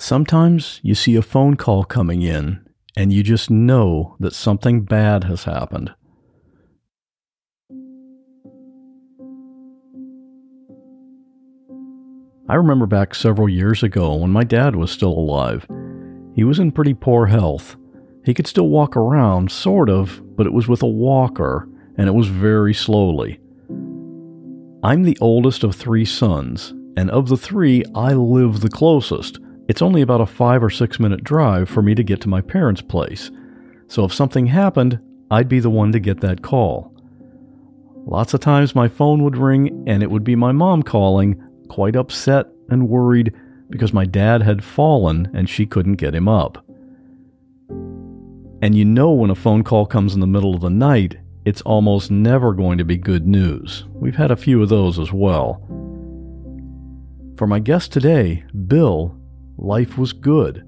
Sometimes you see a phone call coming in and you just know that something bad has happened. I remember back several years ago when my dad was still alive. He was in pretty poor health. He could still walk around, sort of, but it was with a walker, and it was very slowly. I'm the oldest of three sons, and of the three, I live the closest. It's only about a five or six minute drive for me to get to my parents' place. So if something happened, I'd be the one to get that call. Lots of times my phone would ring and it would be my mom calling, quite upset and worried because my dad had fallen and she couldn't get him up. And you know when a phone call comes in the middle of the night, it's almost never going to be good news. We've had a few of those as well. For my guest today, Bill, life was good.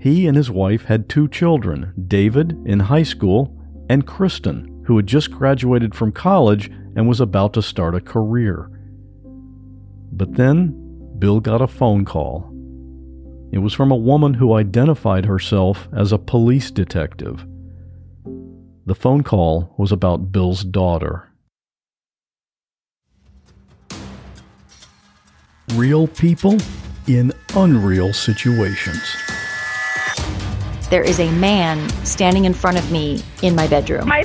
He and his wife had two children David in high school and Kristin, who had just graduated from college and was about to start a career. But then Bill got a phone call. It was from a woman who identified herself as a police detective. The phone call was about Bill's daughter. Real people in unreal situations. There is a man standing in front of me in my bedroom. My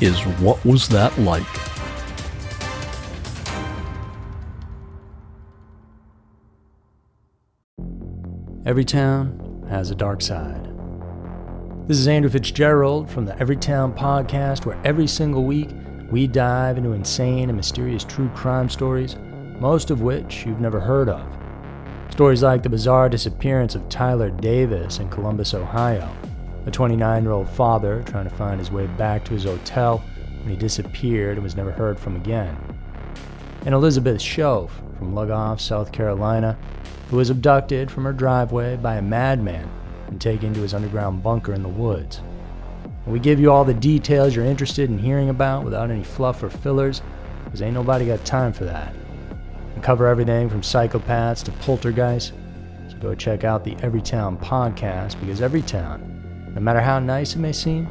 is What Was That Like? Every town has a dark side. This is Andrew Fitzgerald from the Everytown podcast, where every single week we dive into insane and mysterious true crime stories, most of which you've never heard of. Stories like the bizarre disappearance of Tyler Davis in Columbus, Ohio, a 29 year old father trying to find his way back to his hotel when he disappeared and was never heard from again. And Elizabeth Shoaf from Lugoff, South Carolina, who was abducted from her driveway by a madman and taken to his underground bunker in the woods. And we give you all the details you're interested in hearing about without any fluff or fillers, because ain't nobody got time for that. We cover everything from psychopaths to poltergeists, so go check out the Everytown podcast because every town, no matter how nice it may seem,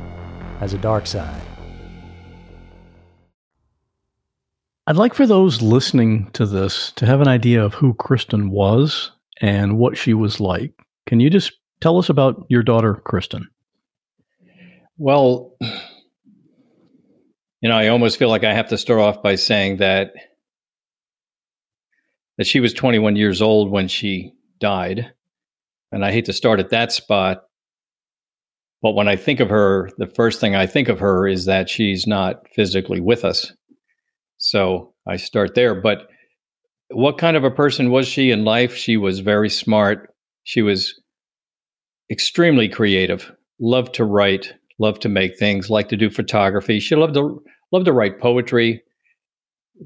has a dark side. I'd like for those listening to this to have an idea of who Kristin was and what she was like. Can you just tell us about your daughter, Kristin? Well, you know, I almost feel like I have to start off by saying that that she was 21 years old when she died, and I hate to start at that spot. But when I think of her, the first thing I think of her is that she's not physically with us. So I start there. But what kind of a person was she in life? She was very smart. She was extremely creative, loved to write, loved to make things, liked to do photography. She loved to loved to write poetry.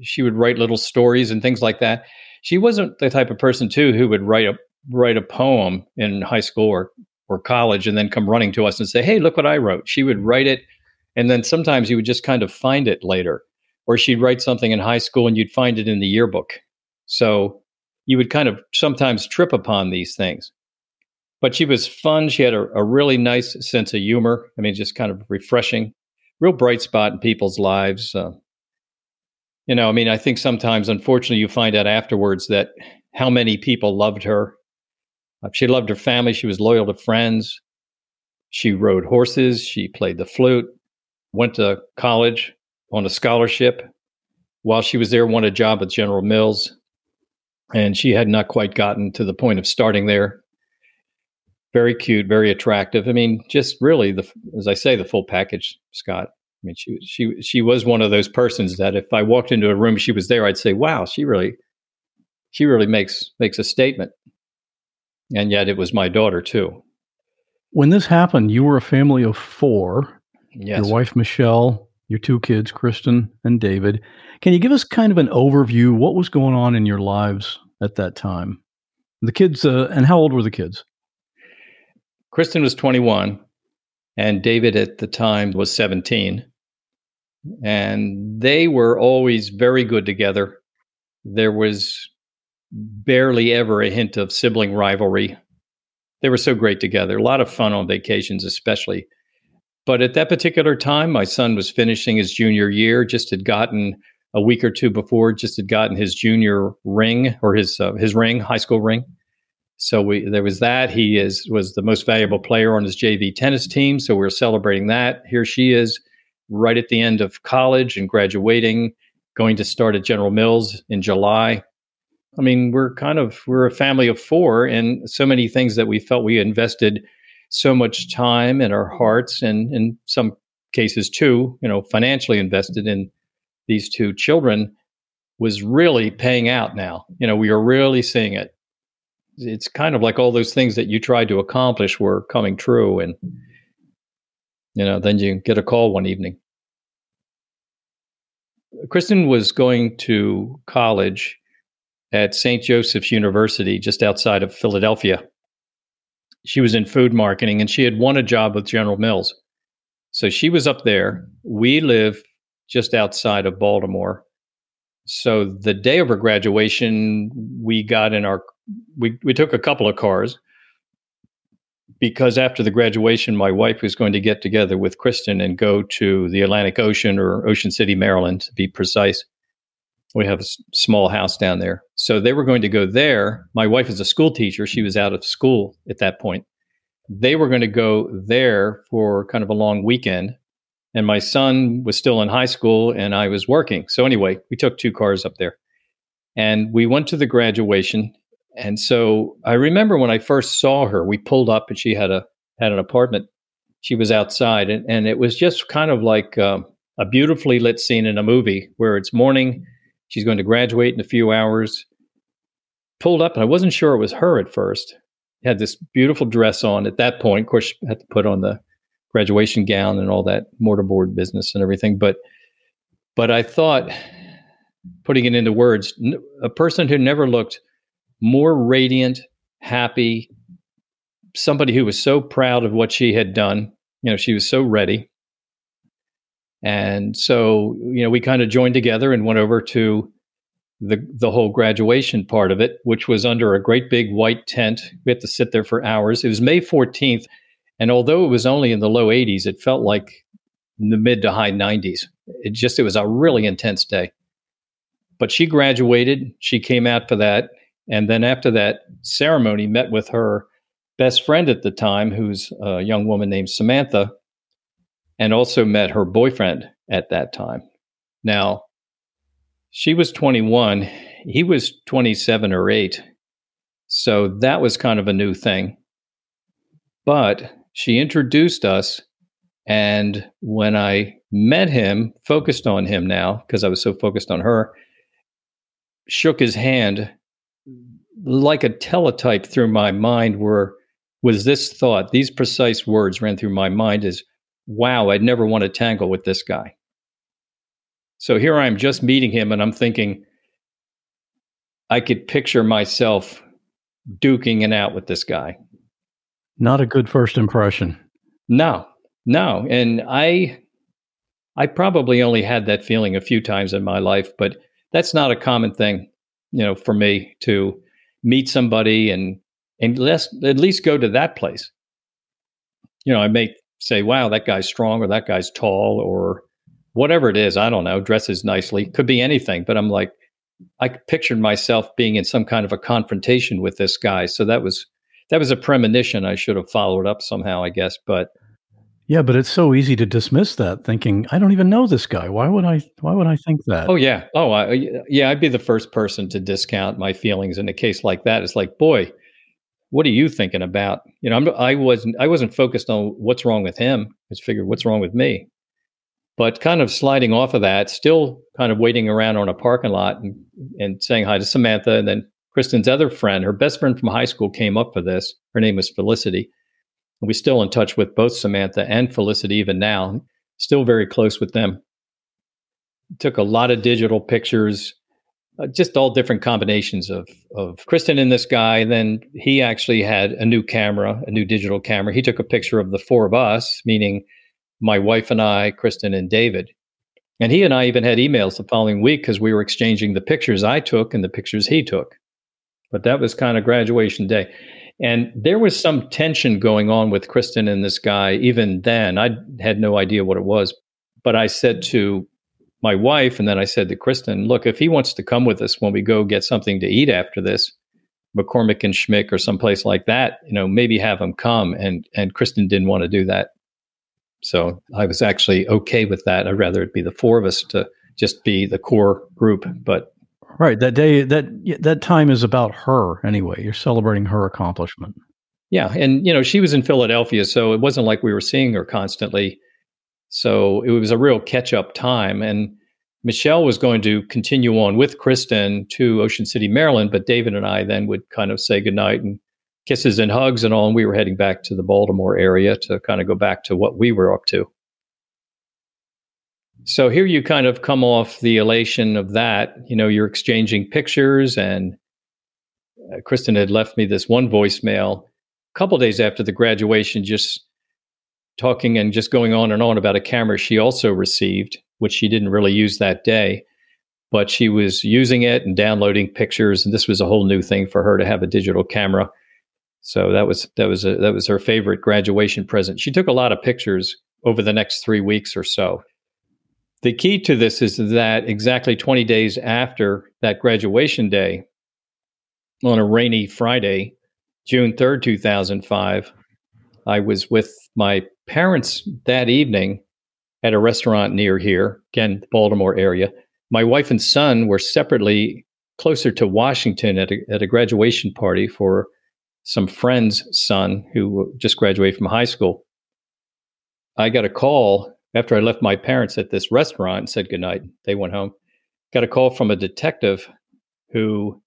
She would write little stories and things like that. She wasn't the type of person too who would write a write a poem in high school or or college and then come running to us and say, "Hey, look what I wrote." She would write it and then sometimes you would just kind of find it later. Or she'd write something in high school and you'd find it in the yearbook. So you would kind of sometimes trip upon these things but she was fun. She had a, a, really nice sense of humor. I mean, just kind of refreshing, real bright spot in people's lives. Uh, you know, I mean, I think sometimes, unfortunately, you find out afterwards that how many people loved her. Uh, she loved her family. She was loyal to friends. She rode horses. She played the flute. Went to college on a scholarship. While she was there, won a job at General Mills, and she had not quite gotten to the point of starting there very cute, very attractive. I mean, just really the as I say, the full package, Scott. I mean, she she she was one of those persons that if I walked into a room, she was there. I'd say, "Wow, she really, she really makes makes a statement." And yet it was my daughter, too. When this happened, you were a family of four. Yes. Your wife, Michelle, your two kids, Kristin and David. Can you give us kind of an overview? What was going on in your lives at that time? The kids, uh, and how old were the kids? Kristin was 21, and David at the time was 17. And they were always very good together. There was barely ever a hint of sibling rivalry. They were so great together. A lot of fun on vacations, especially. But at that particular time, my son was finishing his junior year, just had gotten a week or two before, just had gotten his junior ring or his uh, his ring, high school ring. So we there was that. He is was the most valuable player on his JV tennis team. So we we're celebrating that. Here she is, right at the end of college and graduating, going to start at General Mills in July. I mean, we're kind of we're a family of four, and so many things that we felt we invested so much time and our hearts, and in some cases too, you know, financially invested in these two children was really paying out now. You know, we are really seeing it. It's kind of like all those things that you tried to accomplish were coming true. And, you know, then you get a call one evening. Kristin was going to college at St. Joseph's University just outside of Philadelphia. She was in food marketing and she had won a job with General Mills. So she was up there. We live just outside of Baltimore. So the day of her graduation, we got in our we we took a couple of cars because after the graduation, my wife was going to get together with Kristin and go to the Atlantic Ocean or Ocean City, Maryland, to be precise. We have a small house down there. So they were going to go there. My wife is a school teacher. She was out of school at that point. They were going to go there for kind of a long weekend and my son was still in high school and I was working. So anyway, we took two cars up there and we went to the graduation. And so I remember when I first saw her, we pulled up and she had a had an apartment. She was outside and, and it was just kind of like um, a beautifully lit scene in a movie where it's morning. She's going to graduate in a few hours. Pulled up and I wasn't sure it was her at first. Had this beautiful dress on at that point. Of course, she had to put on the graduation gown and all that mortarboard business and everything. But but I thought, putting it into words, a person who never looked more radiant, happy, somebody who was so proud of what she had done. You know, she was so ready. And so, you know, we kind of joined together and went over to the the whole graduation part of it, which was under a great big white tent. We had to sit there for hours. It was May 14th. And although it was only in the low 80s, it felt like the mid to high 90s. It just, it was a really intense day. But she graduated, she came out for that. And then after that ceremony, met with her best friend at the time, who's a young woman named Samantha, and also met her boyfriend at that time. Now, she was 21, he was 27 or 8. So that was kind of a new thing. But she introduced us. And when I met him, focused on him now, because I was so focused on her, shook his hand like a teletype through my mind were was this thought these precise words ran through my mind is wow i'd never want to tangle with this guy so here i'm just meeting him and i'm thinking i could picture myself duking it out with this guy not a good first impression. No, no. And I, I probably only had that feeling a few times in my life, but that's not a common thing, you know, for me to meet somebody and and let's at least go to that place. You know, I may say, "Wow, that guy's strong," or "That guy's tall," or whatever it is. I don't know. Dresses nicely, could be anything. But I'm like, I pictured myself being in some kind of a confrontation with this guy. So that was that was a premonition I should have followed up somehow, I guess. But yeah, but it's so easy to dismiss that, thinking I don't even know this guy. Why would I? Why would I think that? Oh yeah, oh I, yeah. I'd be the first person to discount my feelings in a case like that. It's like, boy, what are you thinking about? You know, I'm, I wasn't. I wasn't focused on what's wrong with him. I just figured what's wrong with me. But kind of sliding off of that, still kind of waiting around on a parking lot and, and saying hi to Samantha, and then Kristin's other friend, her best friend from high school, came up for this. Her name was Felicity. And we're still in touch with both Samantha and Felicity even now. Still very close with them. Took a lot of digital pictures, uh, just all different combinations of of Kristin and this guy. Then he actually had a new camera, a new digital camera. He took a picture of the four of us, meaning my wife and I, Kristin and David. And he and I even had emails the following week because we were exchanging the pictures I took and the pictures he took. But that was kind of graduation day. And there was some tension going on with Kristen and this guy even then. I had no idea what it was. But I said to my wife, and then I said to Kristin, look, if he wants to come with us when we go get something to eat after this, McCormick and Schmick or someplace like that, you know, maybe have him come. And and Kristin didn't want to do that. So I was actually okay with that. I'd rather it be the four of us to just be the core group. But right, that day, that that time is about her anyway. You're celebrating her accomplishment. Yeah, and you know she was in Philadelphia, so it wasn't like we were seeing her constantly. So it was a real catch up time. And Michelle was going to continue on with Kristin to Ocean City, Maryland, but David and I then would kind of say goodnight and kisses and hugs and all. And we were heading back to the Baltimore area to kind of go back to what we were up to. So here you kind of come off the elation of that. You know, you're exchanging pictures, and uh, Kristin had left me this one voicemail a couple days after the graduation, just talking and just going on and on about a camera she also received, which she didn't really use that day, but she was using it and downloading pictures. And this was a whole new thing for her to have a digital camera. So that was that was a, that was her favorite graduation present. She took a lot of pictures over the next three weeks or so. The key to this is that exactly 20 days after that graduation day, on a rainy Friday, June 3rd, 2005, I was with my parents that evening at a restaurant near here, again, the Baltimore area. My wife and son were separately closer to Washington at a, at a graduation party for some friend's son who just graduated from high school. I got a call after I left my parents at this restaurant and said goodnight. They went home. Got a call from a detective who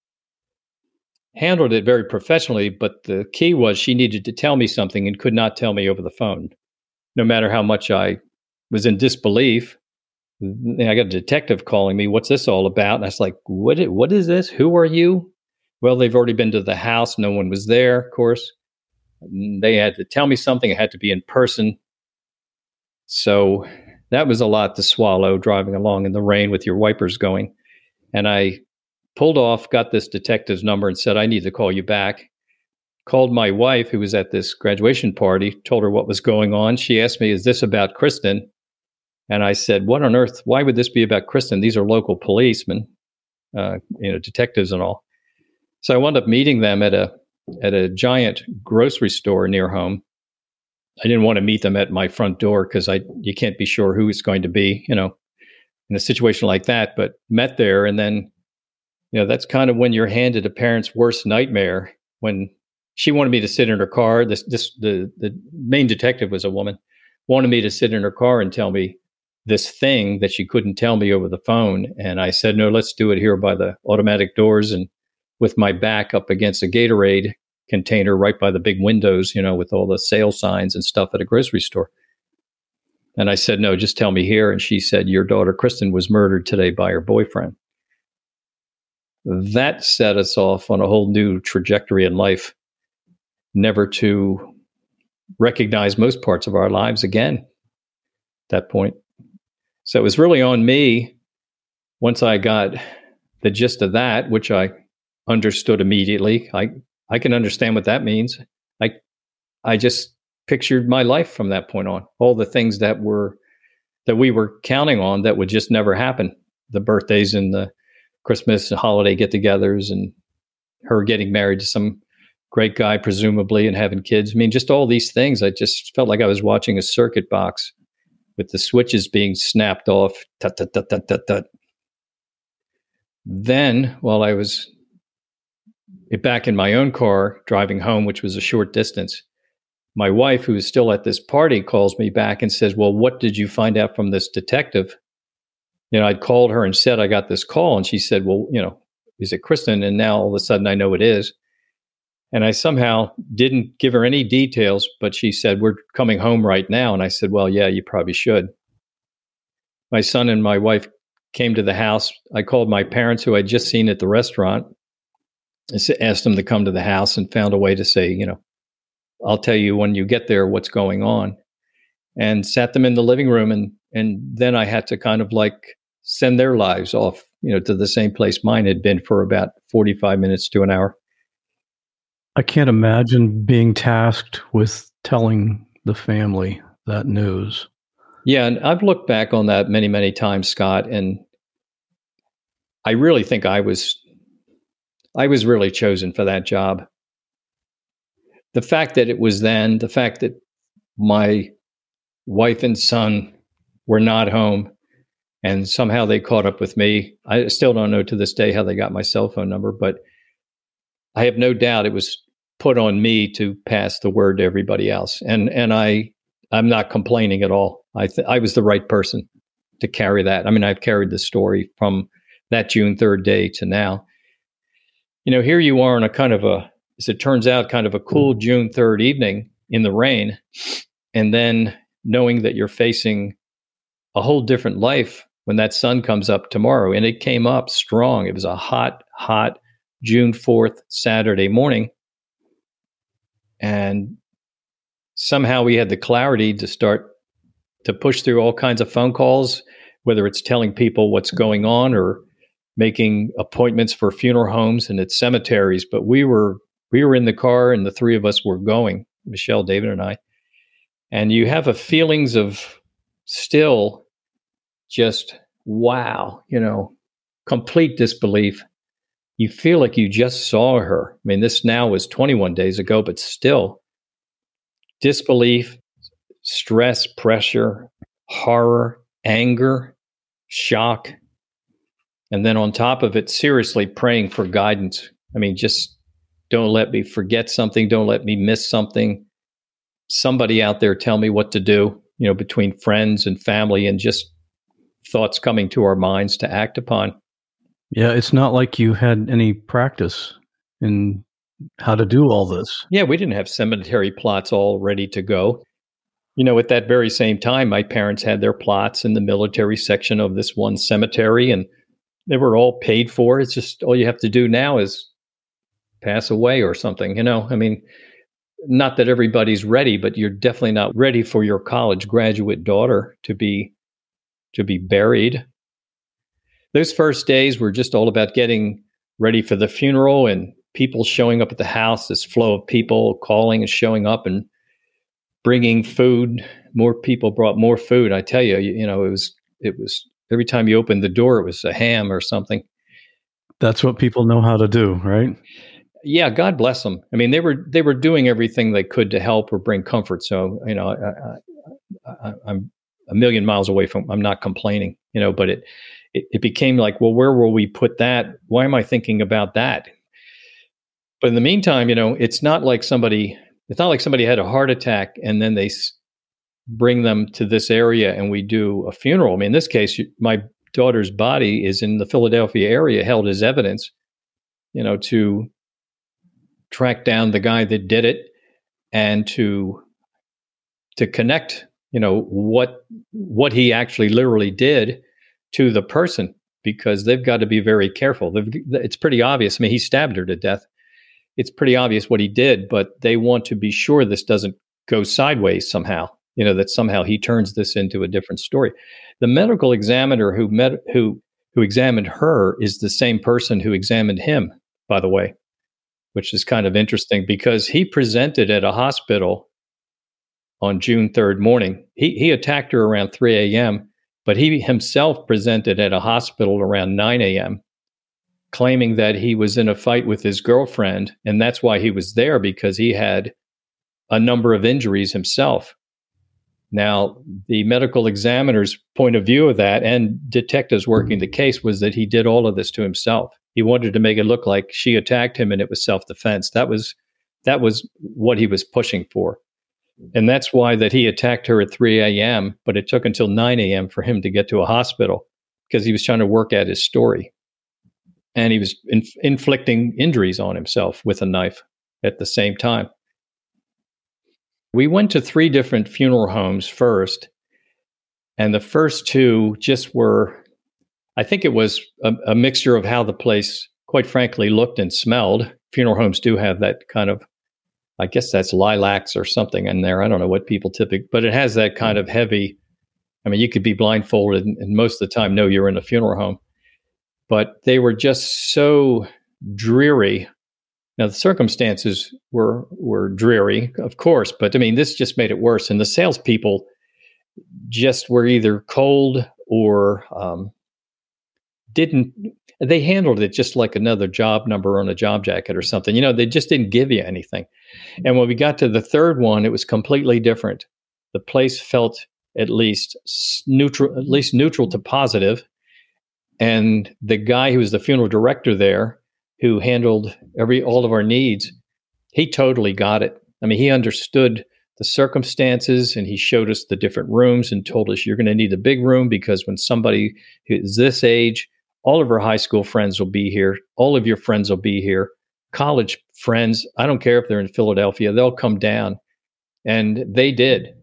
handled it very professionally, but the key was she needed to tell me something and could not tell me over the phone. No matter how much I was in disbelief, I got a detective calling me, What's this all about? And I was like, What, what is this? Who are you? Well, they've already been to the house. No one was there, of course. They had to tell me something. It had to be in person. So that was a lot to swallow driving along in the rain with your wipers going. And I pulled off, got this detective's number, and said, I need to call you back. Called my wife, who was at this graduation party, told her what was going on. She asked me, Is this about Kristin? And I said, What on earth? Why would this be about Kristin? These are local policemen, uh, you know, detectives and all. So I wound up meeting them at a at a giant grocery store near home. I didn't want to meet them at my front door because I you can't be sure who it's going to be, you know, in a situation like that. But met there, and then you know that's kind of when you're handed a parent's worst nightmare when she wanted me to sit in her car. This this the the main detective was a woman wanted me to sit in her car and tell me this thing that she couldn't tell me over the phone. And i said no let's do it here by the automatic doors and with my back up against a gatorade container right by the big windows you know with all the sale signs and stuff at a grocery store. And i said no just tell me here. And she said your daughter kristin was murdered today by her boyfriend. That set us off on a whole new trajectory in life, never to recognize most parts of our lives again at that point. So it was really on me once I got the gist of that, which I understood immediately. I, I can understand what that means. I I just pictured my life from that point on. All the things that were that we were counting on that would just never happen. The birthdays and the Christmas and holiday get togethers and her getting married to some great guy, presumably, and having kids. I mean, just all these things. I just felt like I was watching a circuit box with the switches being snapped off. Tut, tut, tut, tut, tut, tut. Then, while I was back in my own car driving home, which was a short distance, my wife, who is still at this party, calls me back and says, Well, what did you find out from this detective? you know, I'd called her and said I got this call, and she said, "Well, you know, is it Kristin? And now all of a sudden I know it is. And I somehow didn't give her any details, but she said, We're coming home right now. And I said, Well, yeah, you probably should. My son and my wife came to the house. I called my parents, who I'd just seen at the restaurant, and asked them to come to the house and found a way to say, You know, I'll tell you when you get there what's going on. And sat them in the living room. And, and then I had to kind of like send their lives off, you know, to the same place mine had been for about 45 minutes to an hour. I can't imagine being tasked with telling the family that news. Yeah, and I've looked back on that many, many times, Scott, and I really think I was I was really chosen for that job. The fact that it was then, the fact that my wife and son were not home and somehow they caught up with me. I still don't know to this day how they got my cell phone number, but I have no doubt it was put on me to pass the word to everybody else. And and I I'm not complaining at all. I th- I was the right person to carry that. I mean, I've carried the story from that June 3rd day to now. You know, here you are on a kind of a as it turns out kind of a cool mm. June 3rd evening in the rain and then knowing that you're facing a whole different life when that sun comes up tomorrow and it came up strong. It was a hot hot June 4th Saturday morning and somehow we had the clarity to start to push through all kinds of phone calls, whether it's telling people what's going on or making appointments for funeral homes and at cemeteries. But we were we were in the car and the three of us were going, Michelle, David, and I. And you have a feelings of still just wow, you know, complete disbelief you feel like you just saw her. I mean, this now was 21 days ago, but still disbelief, stress, pressure, horror, anger, shock. And then on top of it, seriously praying for guidance. I mean, just don't let me forget something. Don't let me miss something. Somebody out there tell me what to do, you know, between friends and family and just thoughts coming to our minds to act upon. Yeah, it's not like you had any practice in how to do all this. Yeah, we didn't have cemetery plots all ready to go. You know, at that very same time, my parents had their plots in the military section of this one cemetery, and they were all paid for. It's just all you have to do now is pass away or something. You know, I mean, not that everybody's ready, but you're definitely not ready for your college graduate daughter to be to be buried those first days were just all about getting ready for the funeral and people showing up at the house, this flow of people calling and showing up and bringing food. More people brought more food. I tell you, you, you know, it was, it was every time you opened the door, it was a ham or something. That's what people know how to do, right? Yeah, God bless them. I mean, they were they were doing everything they could to help or bring comfort. So, you know, I, am a million miles away from. I'm not complaining, you know, but it it, it became like, well, where will we put that? Why am I thinking about that? But in the meantime, you know, it's not like somebody, it's not like somebody had a heart attack and then they s- bring them to this area and we do a funeral. I mean, in this case, my daughter's body is in the Philadelphia area, held as evidence, you know, to track down the guy that did it and to to connect, you know, what what he actually literally did to the person because they've got to be very careful. They've, it's pretty obvious. I mean, he stabbed her to death. It's pretty obvious what he did, but they want to be sure this doesn't go sideways somehow. You know that somehow he turns this into a different story. The medical examiner who met who who examined her is the same person who examined him, by the way, which is kind of interesting because he presented at a hospital on June 3rd morning. He he attacked her around 3 a.m but he himself presented at a hospital around 9 a.m., claiming that he was in a fight with his girlfriend. And that's why he was there because he had a number of injuries himself. Now, the medical examiner's point of view of that and detectives working the case was that he did all of this to himself. He wanted to make it look like she attacked him and it was self-defense. That was that was what he was pushing for. And that's why that he attacked her at 3 a.m., but it took until 9 a.m. for him to get to a hospital because he was trying to work at his story. and he was inf- inflicting injuries on himself with a knife at the same time. We went to three different funeral homes first, and the first two just were, I think it was a, a mixture of how the place, quite frankly, looked and smelled. Funeral homes do have that kind of, I guess that's lilacs or something in there. I don't know what people typically, but it has that kind of heavy. I mean, you could be blindfolded and, and most of the time know you're in a funeral home but they were just so dreary. Now the circumstances were were dreary, of course, but I mean this just made it worse. And the salespeople just were either cold or um, didn't. They handled it just like another job number on a job jacket or something. You know, they just didn't give you anything. And when we got to the third one, it was completely different. The place felt at least neutral, at least neutral to positive. and the guy who was the funeral director there, who handled every all of our needs, he totally got it. I mean, he understood the circumstances and he showed us the different rooms and told us you're going to need a big room because when somebody is this age, all of our high school friends will be here, all of your friends will be here, college friends, I don't care if they're in Philadelphia, they'll come down. And they did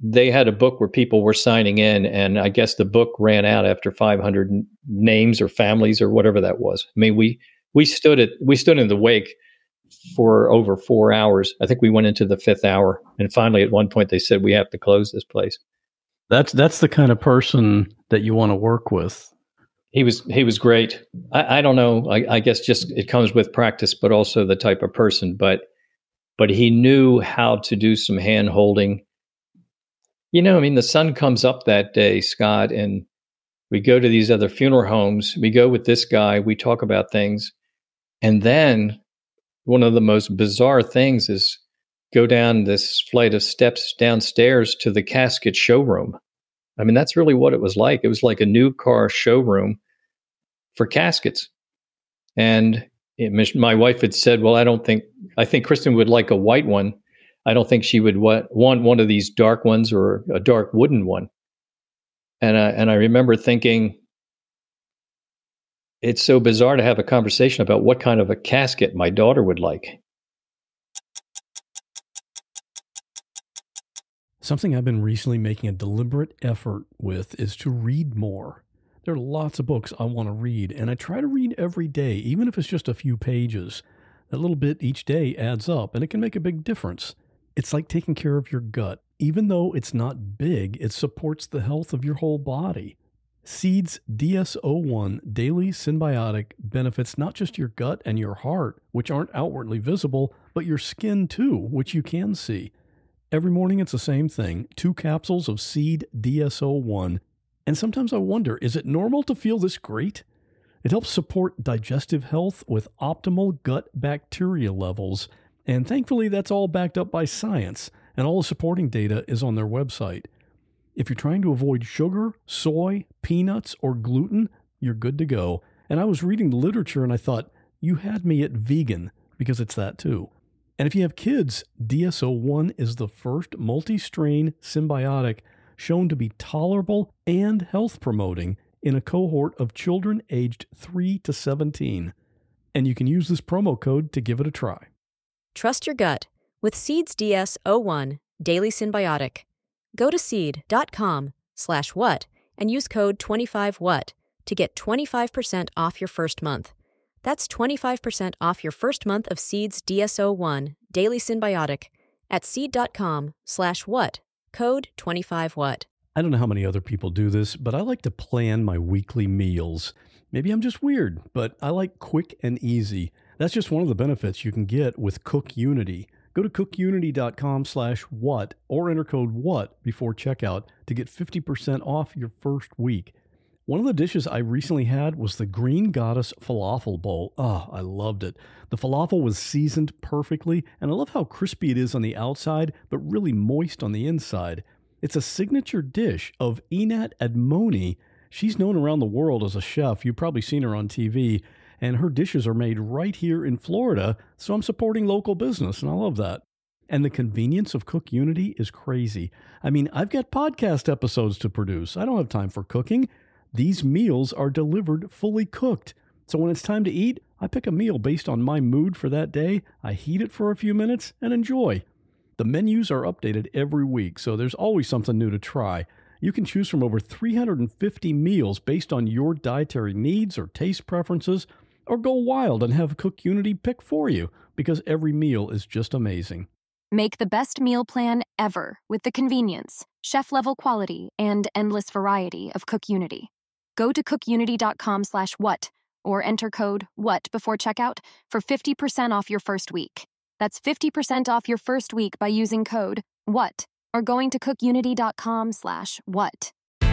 they had a book where people were signing in, and I guess the book ran out after 500 names or families or whatever that was. I mean, we we stood at we stood in the wake for over four hours. I think we went into the fifth hour, and finally, at one point, they said we have to close this place. That's that's the kind of person that you want to work with. He was he was great. I, I don't know. I, I guess just it comes with practice, but also the type of person. But but he knew how to do some hand holding you know, I mean, the sun comes up that day, Scott, and we go to these other funeral homes. We go with this guy, we talk about things. And then one of the most bizarre things is go down this flight of steps downstairs to the casket showroom. I mean, that's really what it was like. It was like a new car showroom for caskets. And it, my wife had said, Well, I don't think, I think Kristin would like a white one. I don't think she would want one of these dark ones or a dark wooden one. And I, and I remember thinking, it's so bizarre to have a conversation about what kind of a casket my daughter would like. Something I've been recently making a deliberate effort with is to read more. There are lots of books I want to read, and I try to read every day, even if it's just a few pages. That little bit each day adds up, and it can make a big difference. It's like taking care of your gut. Even though it's not big, it supports the health of your whole body. Seeds DS01 Daily Synbiotic benefits not just your gut and your heart, which aren't outwardly visible, but your skin too, which you can see. Every morning it's the same thing two capsules of Seed DS01. And sometimes I wonder is it normal to feel this great? It helps support digestive health with optimal gut bacteria levels and thankfully, that's all backed up by science, and all the supporting data is on their website. If you're trying to avoid sugar, soy, peanuts, or gluten, you're good to go. And I was reading the literature and I thought, you had me at vegan, because it's that too. And if you have kids, DS01 is the first multi strain synbiotic shown to be tolerable and health promoting in a cohort of children aged 3 to 17. And you can use this promo code to give it a try. Trust your gut with Seeds DS01 Daily Synbiotic. Go to seed.com slash what and use code 25what to get 25% off your first month. That's 25% off your first month of Seeds DS01 Daily Synbiotic at seed.com slash what, code 25what. I don't know how many other people do this, but I like to plan my weekly meals. Maybe I'm just weird, but I like quick and easy. That's just one of the benefits you can get with Cook Unity. Go to cookunity.com slash what or enter code what before checkout to get 50% off your first week. One of the dishes I recently had was the Green Goddess Falafel Bowl. Oh, I loved it. The falafel was seasoned perfectly, and I love how crispy it is on the outside, but really moist on the inside. It's a signature dish of Einat Admony. She's known around the world as a chef. You've probably seen her on TV and her dishes are made right here in Florida, so I'm supporting local business, and I love that. And the convenience of Cook Unity is crazy. I mean, I've got podcast episodes to produce. I don't have time for cooking. These meals are delivered fully cooked. So when it's time to eat, I pick a meal based on my mood for that day, I heat it for a few minutes, and enjoy. The menus are updated every week, so there's always something new to try. You can choose from over 350 meals based on your dietary needs or taste preferences, or go wild and have Cook Unity pick for you because every meal is just amazing. Make the best meal plan ever with the convenience, chef level quality, and endless variety of Cook Unity. Go to cookunity.com slash what or enter code WHAT before checkout for 50% off your first week. That's 50% off your first week by using code WHAT or going to cookunity.com/what.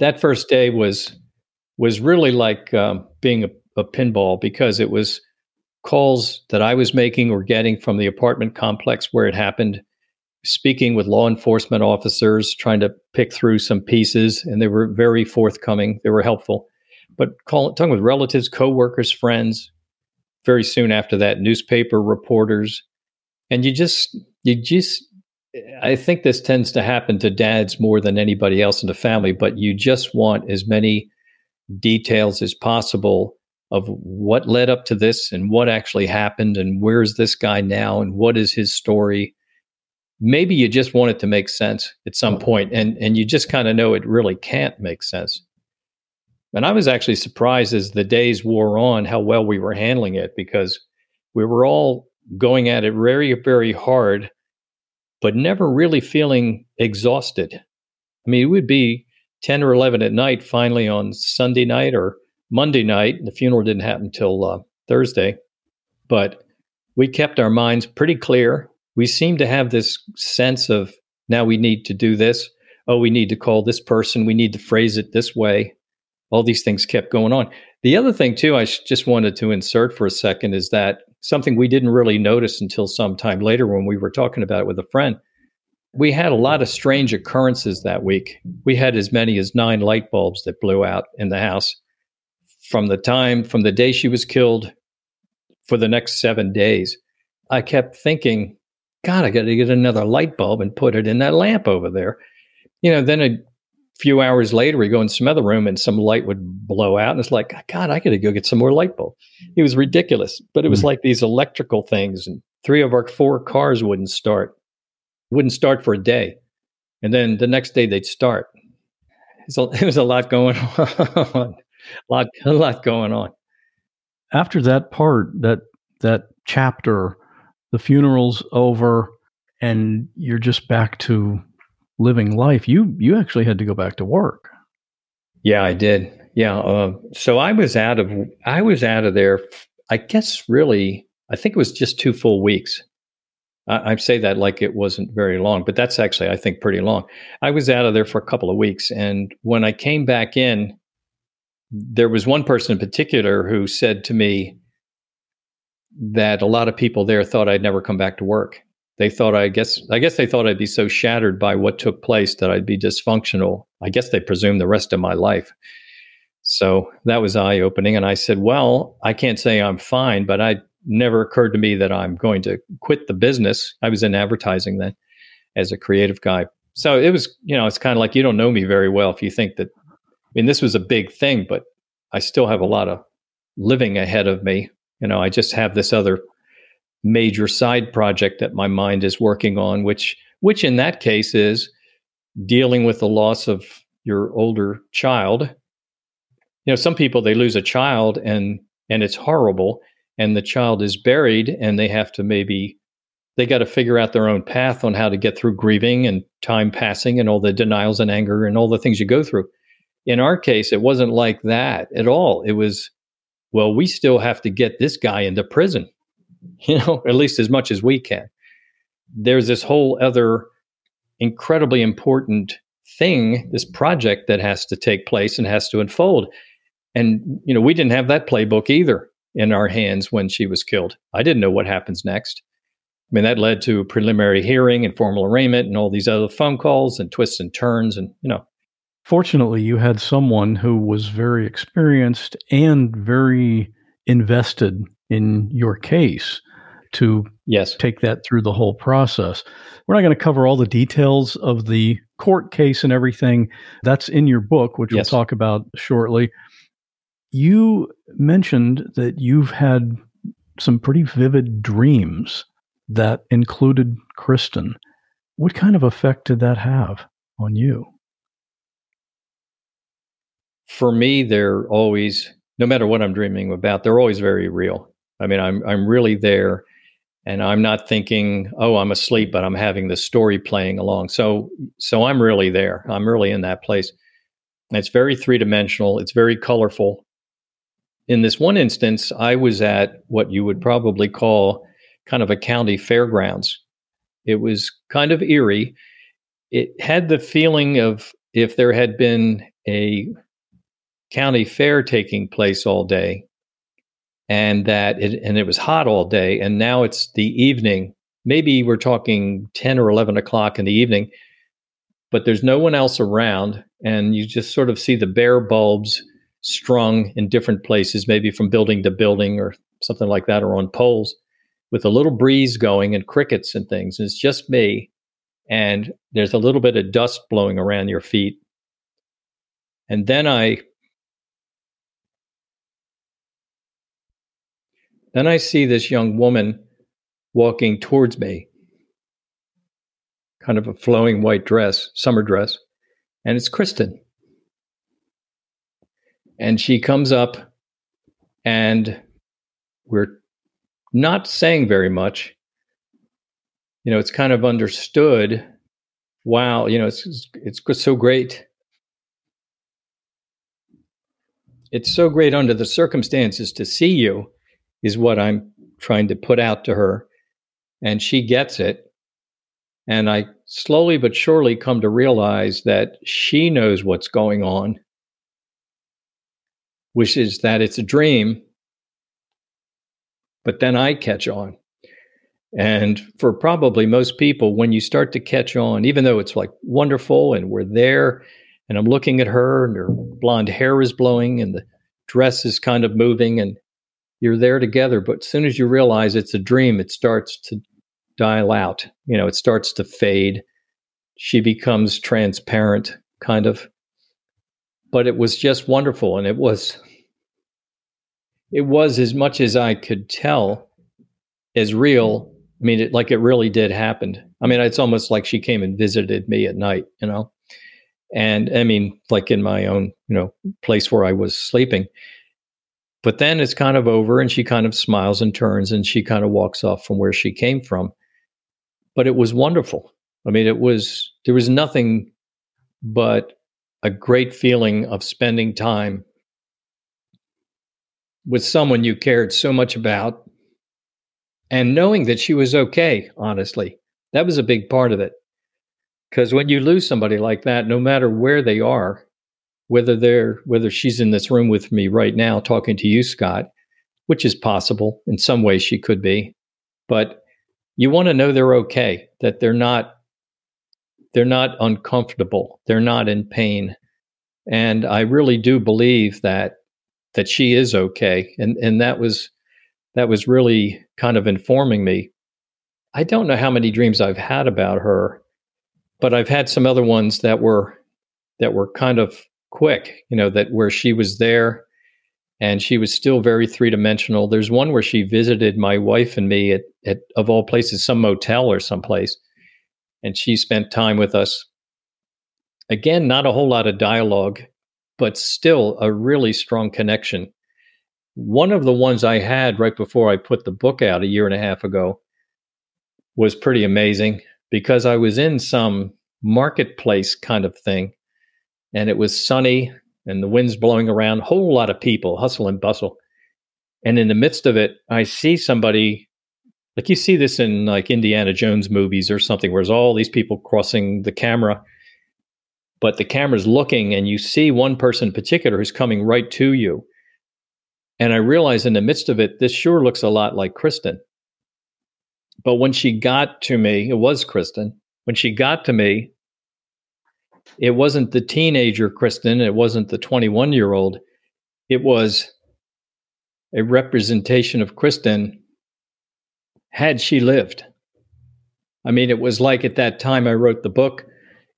that first day was was really like um, being a, a, pinball because it was calls that I was making or getting from the apartment complex where it happened, speaking with law enforcement officers, trying to pick through some pieces, and they were very forthcoming. They were helpful, but talking with relatives, coworkers, friends. Very soon after that, newspaper reporters, and you just you just I think this tends to happen to dads more than anybody else in the family, but you just want as many details as possible of what led up to this and what actually happened and where's this guy now and what is his story. Maybe you just want it to make sense at some mm-hmm. point and and you just kind of know it really can't make sense. And I was actually surprised as the days wore on how well we were handling it because we were all going at it very very hard but never really feeling exhausted. I mean, it would be 10 or 11 at night finally on Sunday night or Monday night. The funeral didn't happen till uh, Thursday, but we kept our minds pretty clear. We seemed to have this sense of now we need to do this. Oh, we need to call this person. We need to phrase it this way. All these things kept going on. The other thing, too, I just wanted to insert for a second is that something we didn't really notice until some time later when we were talking about it with a friend. We had a lot of strange occurrences that week. We had as many as nine light bulbs that blew out in the house from the time, from the day she was killed for the next seven days. I kept thinking, God, I got to get another light bulb and put it in that lamp over there. You know, then a few hours later, we go in some other room and some light would blow out. And it's like, God, I got to go get some more light bulb. It was ridiculous. But it was mm like these electrical things. And three of our four cars wouldn't start, wouldn't start for a day. And then the next day they'd start. So it was a lot going on, a lot, a lot going on. After that part, that that chapter, the funeral's over, and you're just back to living life, you you actually had to go back to work. Yeah, I did. Yeah. Uh, so I was out of I was out of there. I guess really, I think it was just two full weeks. I, I say that like it wasn't very long, but that's actually I think pretty long. I was out of there for a couple of weeks, and when I came back in, there was one person in particular who said to me that a lot of people there thought I'd never come back to work they thought I guess I guess they thought I'd be so shattered by what took place that I'd be dysfunctional. I guess they presumed the rest of my life. So that was eye opening. And I said, Well, I can't say I'm fine, but I never occurred to me that I'm going to quit the business. I was in advertising then as a creative guy. So it was, you know, it's kind of like you don't know me very well if you think that I mean this was a big thing, but I still have a lot of living ahead of me. You know, I just have this other major side project that my mind is working on, which which in that case is dealing with the loss of your older child. You know, some people they lose a child and and it's horrible and the child is buried and they have to maybe they got to figure out their own path on how to get through grieving and time passing and all the denials and anger and all the things you go through. In our case, it wasn't like that at all. It was, well, we still have to get this guy into prison. you know, at least as much as we can. There's this whole other incredibly important thing, this project that has to take place and has to unfold. And, you know, we didn't have that playbook either in our hands when she was killed. I didn't know what happens next. I mean, that led to a preliminary hearing and formal arraignment and all these other phone calls and twists and turns. And, you know, Fortunately, you had someone who was very experienced and very invested in your case to yes. take that through the whole process. We're not going to cover all the details of the court case and everything. That's in your book, which yes. we'll talk about shortly. You mentioned that you've had some pretty vivid dreams that included Kristin. What kind of effect did that have on you? For me, they're always, no matter what I'm dreaming about, they're always very real. I mean, I'm I'm really there, and I'm not thinking, oh, I'm asleep, but I'm having the story playing along. So so I'm really there. I'm really in that place. It's very three dimensional. It's very colorful. In this one instance, I was at what you would probably call kind of a county fairgrounds. It was kind of eerie. It had the feeling of if there had been a county fair taking place all day and that it, and it was hot all day and now it's the evening maybe we're talking 10 or 11 o'clock in the evening but there's no one else around and you just sort of see the bare bulbs strung in different places maybe from building to building or something like that or on poles with a little breeze going and crickets and things. And it's just me. And there's a little bit of dust blowing around your feet. And then I then I see this young woman walking towards me, kind of a flowing white dress, summer dress, and it's Kristin. And she comes up and we're not saying very much. You know, it's kind of understood. Wow, you know, it's it's so great. It's so great under the circumstances to see you, is what I'm trying to put out to her, and she gets it. And I slowly but surely come to realize that she knows what's going on, which is that it's a dream but then I catch on. And for probably most people, when you start to catch on, even though it's like wonderful and we're there and I'm looking at her and her blonde hair is blowing and the dress is kind of moving and you're there together. But as soon as you realize it's a dream, it starts to dial out. You know, it starts to fade. She becomes transparent, kind of. But it was just wonderful. And it was it was as much as I could tell as real. I mean, it, like it really did happen. I mean, it's almost like she came and visited me at night, you know? And I mean, like in my own, you know, place where I was sleeping. But then it's kind of over and she kind of smiles and turns and she kind of walks off from where she came from. But it was wonderful. I mean, it was, there was nothing but a great feeling of spending time with someone you cared so much about and knowing that she was okay, honestly. That was a big part of it. Because when you lose somebody like that, no matter where they are, whether they're whether she's in this room with me right now talking to you, Scott, which is possible. In some ways she could be, but you want to know they're okay, that they're not they're not uncomfortable, they're not in pain. And I really do believe that that she is okay. And and that was that was really kind of informing me. I don't know how many dreams i've had about her but i've had some other ones that were that were kind of quick you know that where she was there and she was still very three-dimensional. There's one where she visited my wife and me at, at of all places some motel or someplace and she spent time with us. Again not a whole lot of dialogue but still a really strong connection. One of the ones I had right before I put the book out a year and a half ago was pretty amazing because I was in some marketplace kind of thing and it was sunny and the wind's blowing around, whole lot of people, hustle and bustle. And in the midst of it, I see somebody like you see this in like Indiana Jones movies or something, where there's all these people crossing the camera but the camera's looking and you see one person in particular who's coming right to you. And I realize in the midst of it, this sure looks a lot like Kristin. But when she got to me, it was Kristin. When she got to me, it wasn't the teenager Kristin, it wasn't the 21 year old. It was a representation of Kristin had she lived. I mean, it was like at that time I wrote the book,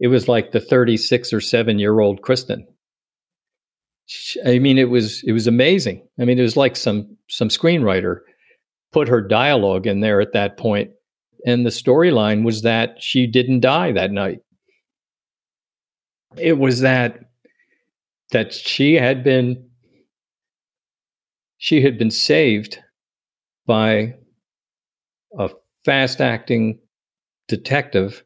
it was like the 36 or 7 year old Kristin. I mean, it was it was amazing. I mean, it was like some some screenwriter put her dialogue in there at that point, and the storyline was that she didn't die that night. It was that that she had been she had been saved by a fast acting detective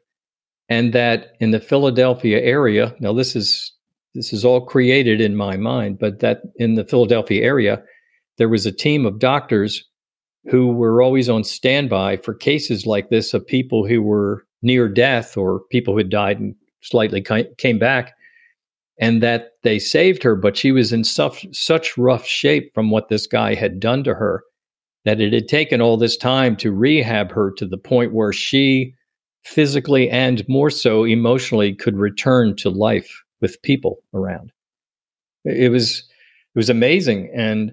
and that in the Philadelphia area now this is this is all created in my mind but that in the Philadelphia area there was a team of doctors who were always on standby for cases like this of people who were near death or people who had died and slightly came back and that they saved her but she was in such such rough shape from what this guy had done to her that it had taken all this time to rehab her to the point where she physically and more so emotionally could return to life with people around. It was it was amazing and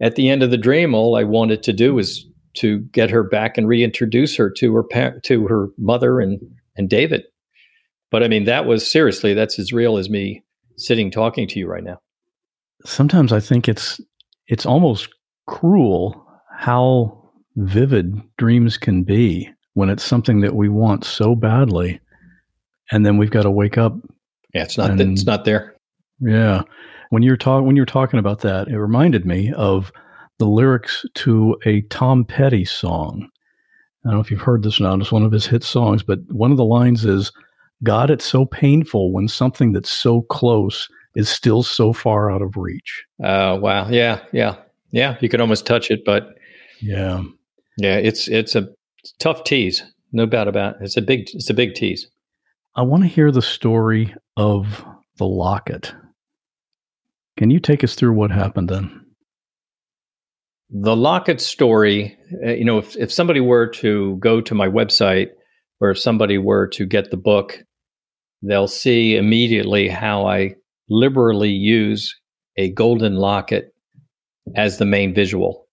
at the end of the dream all i wanted to do was to get her back and reintroduce her to her pa- to her mother and and david but i mean that was seriously that's as real as me sitting talking to you right now. Sometimes i think it's it's almost cruel how vivid dreams can be when it's something that we want so badly and then we've got to wake up yeah it's not and, it's not there. Yeah. When you're talking when you're talking about that it reminded me of the lyrics to a tom petty song. I don't know if you've heard this now it's one of his hit songs but one of the lines is god it's so painful when something that's so close is still so far out of reach oh uh, wow yeah yeah yeah you can almost touch it but yeah. Yeah, it's it's a tough tease, no doubt about it. It's a big it's a big tease. I want to hear the story of the locket. Can you take us through what happened then? The locket story, uh, you know, if, if somebody were to go to my website or if somebody were to get the book, they'll see immediately how I liberally use a golden locket as the main visual.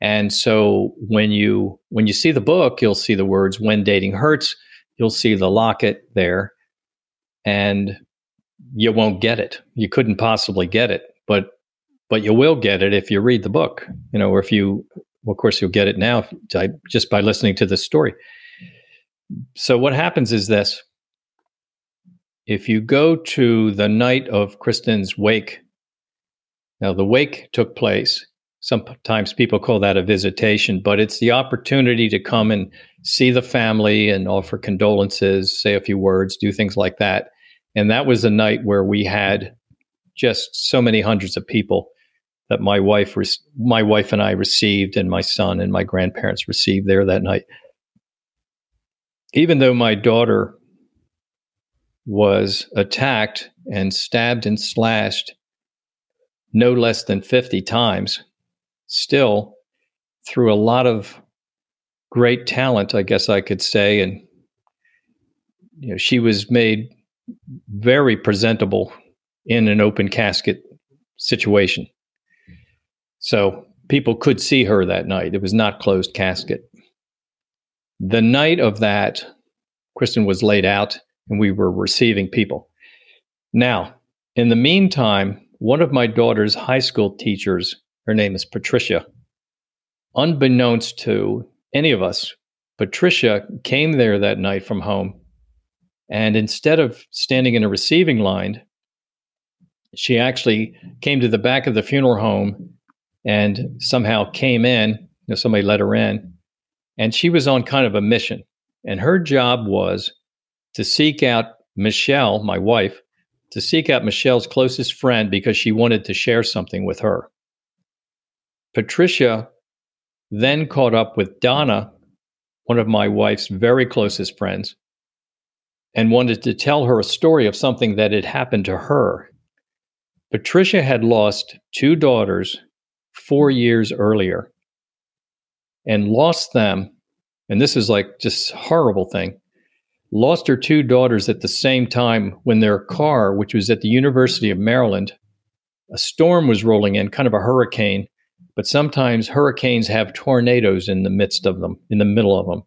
And so when you when you see the book, you'll see the words "When Dating Hurts." You'll see the locket there, and you won't get it. You couldn't possibly get it, but but you will get it if you read the book. You know, or if you, well, of course, you'll get it now just by listening to the story. So what happens is this: if you go to the night of Kristin's wake, now the wake took place sometimes people call that a visitation, but it's the opportunity to come and see the family and offer condolences, say a few words, do things like that. And that was a night where we had just so many hundreds of people that my wife my wife and I received and my son and my grandparents received there that night. Even though my daughter was attacked and stabbed and slashed no less than 50 times still through a lot of great talent, I guess I could say, and you know, she was made very presentable in an open casket situation. So people could see her that night. It was not closed casket. The night of that, Kristin was laid out and we were receiving people. Now, in the meantime, one of my daughter's high school teachers her name is Patricia. Unbeknownst to any of us, Patricia came there that night from home. And instead of standing in a receiving line, she actually came to the back of the funeral home and somehow came in. You know, somebody let her in. And she was on kind of a mission. And her job was to seek out Michelle, my wife, to seek out Michelle's closest friend because she wanted to share something with her. Patricia then caught up with Donna, one of my wife's very closest friends, and wanted to tell her a story of something that had happened to her. Patricia had lost two daughters four years earlier and lost them. And this is like just horrible thing. Lost her two daughters at the same time when their car, which was at the University of Maryland, a storm was rolling in, kind of a hurricane. But sometimes hurricanes have tornadoes in the midst of them, in the middle of them.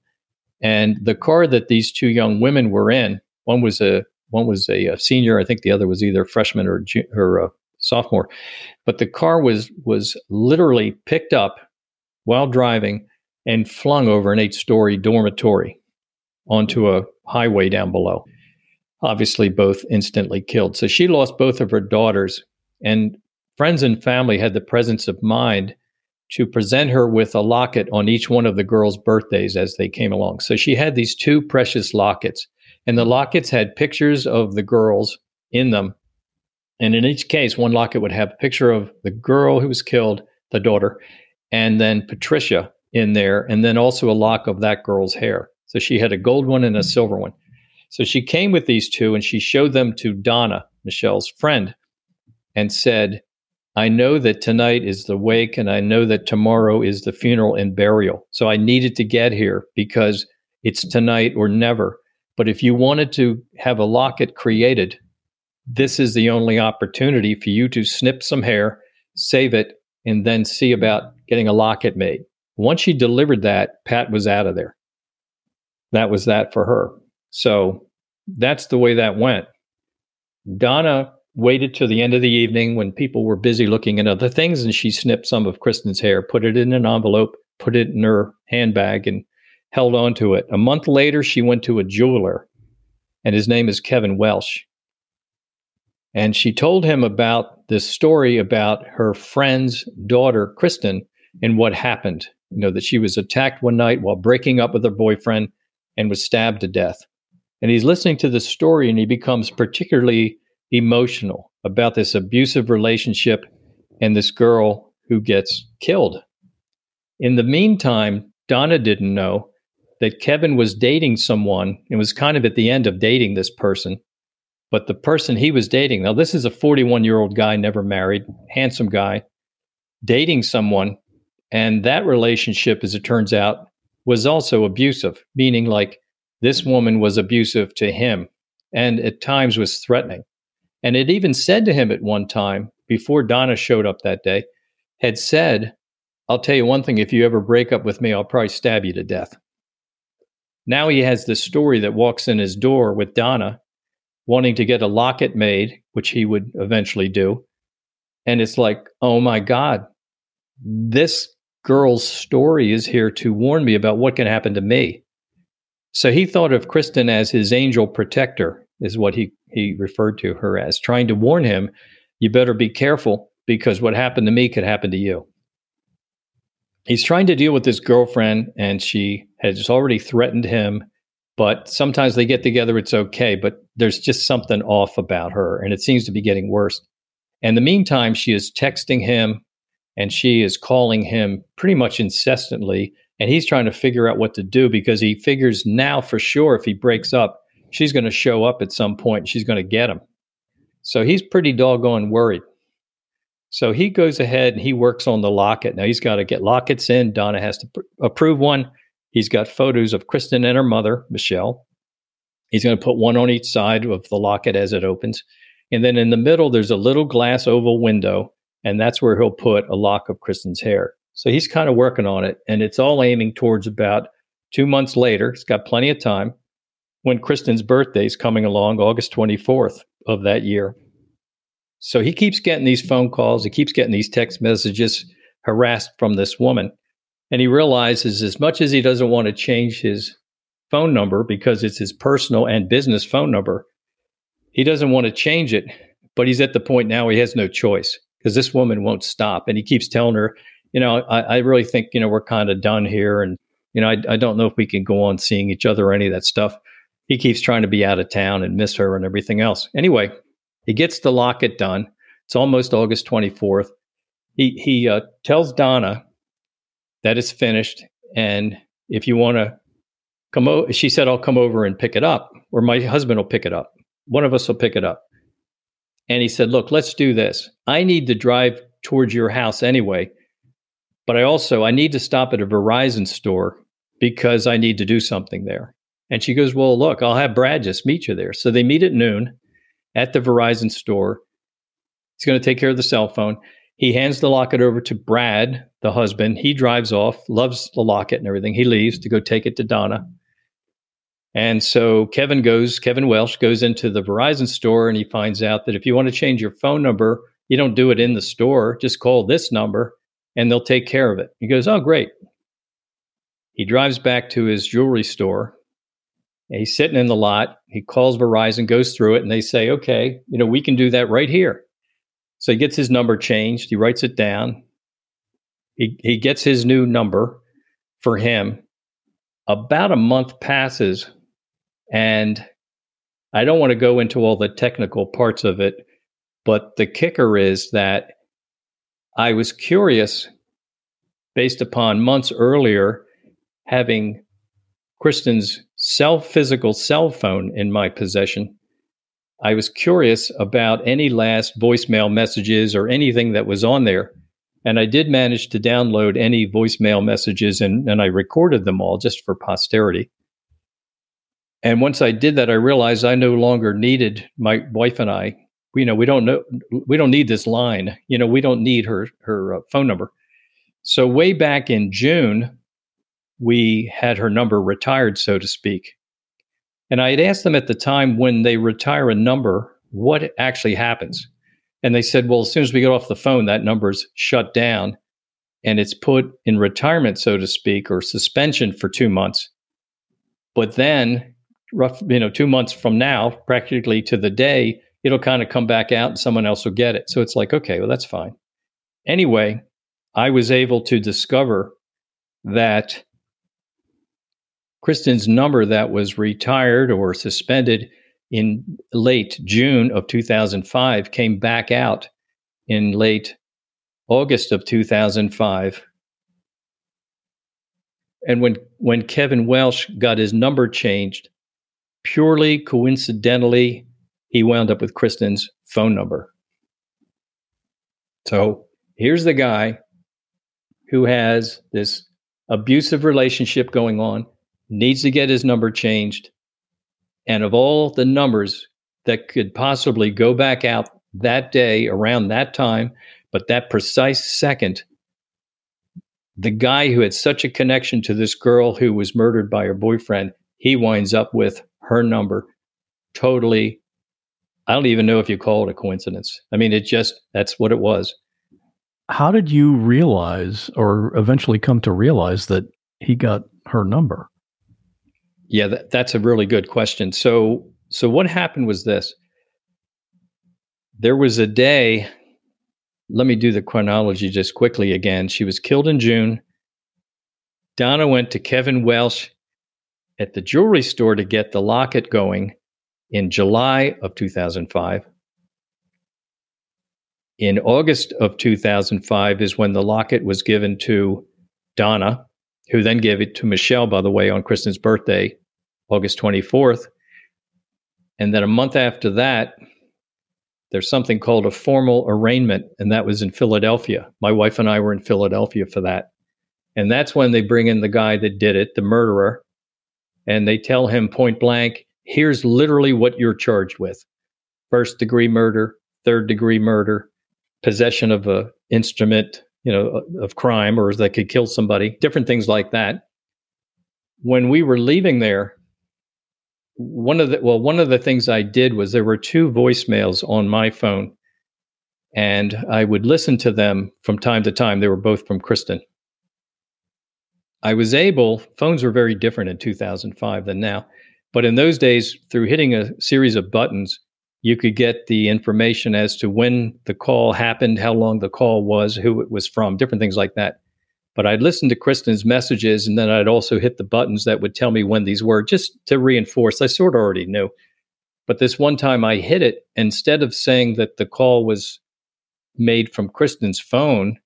And the car that these two young women were in, one was a one was a, a senior, I think the other was either freshman or or a sophomore, but the car was was literally picked up while driving and flung over an eight story dormitory onto a highway down below. Obviously, both instantly killed. So she lost both of her daughters, and friends and family had the presence of mind to present her with a locket on each one of the girls' birthdays as they came along. So she had these two precious lockets, and the lockets had pictures of the girls in them. And in each case, one locket would have a picture of the girl who was killed, the daughter, and then Patricia in there, and then also a lock of that girl's hair. So she had a gold one and a silver one. So she came with these two and she showed them to Donna, Michelle's friend, and said, I know that tonight is the wake and I know that tomorrow is the funeral and burial. So I needed to get here because it's tonight or never. But if you wanted to have a locket created, this is the only opportunity for you to snip some hair, save it, and then see about getting a locket made. Once she delivered that, Pat was out of there. That was that for her. So that's the way that went. Donna waited till the end of the evening when people were busy looking at other things and she snipped some of Kristin's hair, put it in an envelope, put it in her handbag and held on to it. A month later, she went to a jeweler and his name is Kevin Welsh. And she told him about this story about her friend's daughter, Kristin, and what happened. You know, that she was attacked one night while breaking up with her boyfriend and was stabbed to death. And he's listening to the story and he becomes particularly emotional about this abusive relationship and this girl who gets killed. In the meantime, Donna didn't know that Kevin was dating someone and was kind of at the end of dating this person. But the person he was dating, now this is a 41 year old guy, never married, handsome guy, dating someone. And that relationship, as it turns out, was also abusive, meaning like this woman was abusive to him and at times was threatening. And it even said to him at one time, before Donna showed up that day, had said, I'll tell you one thing if you ever break up with me, I'll probably stab you to death. Now he has this story that walks in his door with Donna wanting to get a locket made, which he would eventually do. And it's like, oh my God, this girl's story is here to warn me about what can happen to me. So he thought of Kristin as his angel protector, is what he he referred to her as, trying to warn him, you better be careful because what happened to me could happen to you. He's trying to deal with his girlfriend, and she has already threatened him. But sometimes they get together, it's okay. But there's just something off about her, and it seems to be getting worse. In the meantime, she is texting him and she is calling him pretty much incessantly. And he's trying to figure out what to do because he figures now for sure if he breaks up, she's going to show up at some point. She's going to get him. So he's pretty doggone worried. So he goes ahead and he works on the locket. Now he's got to get lockets in. Donna has to pr- approve one. He's got photos of Kristin and her mother, Michelle. He's going to put one on each side of the locket as it opens. And then in the middle, there's a little glass oval window, and that's where he'll put a lock of Kristin's hair. So he's kind of working on it, and it's all aiming towards about two months later. He's got plenty of time when Kristin's birthday is coming along, August 24th of that year. So he keeps getting these phone calls, he keeps getting these text messages harassed from this woman. And he realizes as much as he doesn't want to change his phone number because it's his personal and business phone number, he doesn't want to change it. But he's at the point now he has no choice because this woman won't stop. And he keeps telling her, you know, I, I really think, you know, we're kind of done here. And, you know, I, I don't know if we can go on seeing each other or any of that stuff he keeps trying to be out of town and miss her and everything else. Anyway, he gets the locket done. It's almost August 24th. He he uh, tells Donna that it's finished, and if you want to come o-, she said, I'll come over and pick it up, or my husband will pick it up. One of us will pick it up. And he said, Look, let's do this. I need to drive towards your house anyway, but I also I need to stop at a Verizon store because I need to do something there. And she goes, Well, look, I'll have Brad just meet you there. So they meet at noon at the Verizon store. He's going to take care of the cell phone. He hands the locket over to Brad, the husband. He drives off, loves the locket and everything. He leaves to go take it to Donna. And so Kevin goes, Kevin Welsh goes into the Verizon store and he finds out that if you want to change your phone number, you don't do it in the store. Just call this number and they'll take care of it. He goes, Oh, great. He drives back to his jewelry store. He's sitting in the lot. He calls Verizon, goes through it, and they say, Okay, you know, we can do that right here. So he gets his number changed. He writes it down. He, he gets his new number for him. About a month passes and I don't want to go into all the technical parts of it, but the kicker is that I was curious based upon months earlier having Kristin's cell physical cell phone in my possession. I was curious about any last voicemail messages or anything that was on there. And I did manage to download any voicemail messages and, and I recorded them all just for posterity. And once I did that, I realized I no longer needed my wife and I. You know, we don't know, we don't need this line. You know, we don't need her her uh, phone number. So way back in June, we had her number retired, so to speak. And I had asked them at the time when they retire a number, what actually happens? And they said, well, as soon as we get off the phone, that number's shut down and it's put in retirement, so to speak, or suspension for two months. But then rough, you know, two months from now, practically to the day, it'll kind of come back out and someone else will get it. So it's like, okay, well, that's fine. Anyway, I was able to discover that Kristin's number that was retired or suspended in late June of 2005 came back out in late August of 2005. And when, when Kevin Welsh got his number changed, purely coincidentally, he wound up with Kristin's phone number. So here's the guy who has this abusive relationship going on, needs to get his number changed. And of all the numbers that could possibly go back out that day around that time, but that precise second, the guy who had such a connection to this girl who was murdered by her boyfriend, he winds up with her number totally i don't even know if you call it a coincidence. I mean it just that's what it was. How did you realize or eventually come to realize that he got her number? Yeah that, that's a really good question. So so what happened was this. There was a day let me do the chronology just quickly again. She was killed in june. Donna went to kevin welsh at the jewelry store to get the locket going in July of 2005. In August of 2005 is when the locket was given to Donna, who then gave it to Michelle, by the way, on Kristin's birthday, August 24th. And then a month after that, there's something called a formal arraignment, and that was in Philadelphia. My wife and I were in Philadelphia for that. And that's when they bring in the guy that did it, the murderer, and they tell him point blank, here's literally what you're charged with first degree murder, third degree murder, possession of a instrument, you know, of crime or that could kill somebody, different things like that. When we were leaving there, one of the well, one of the things I did was there were two voicemails on my phone, and I would listen to them from time to time. They were both from Kristin. I was able, phones were very different in 2005 than now. But in those days, through hitting a series of buttons, you could get the information as to when the call happened, how long the call was, who it was from, different things like that. But I'd listen to Kristin's messages and then I'd also hit the buttons that would tell me when these were just to reinforce. I sort of already knew. But this one time I hit it, instead of saying that the call was made from Kristin's phone,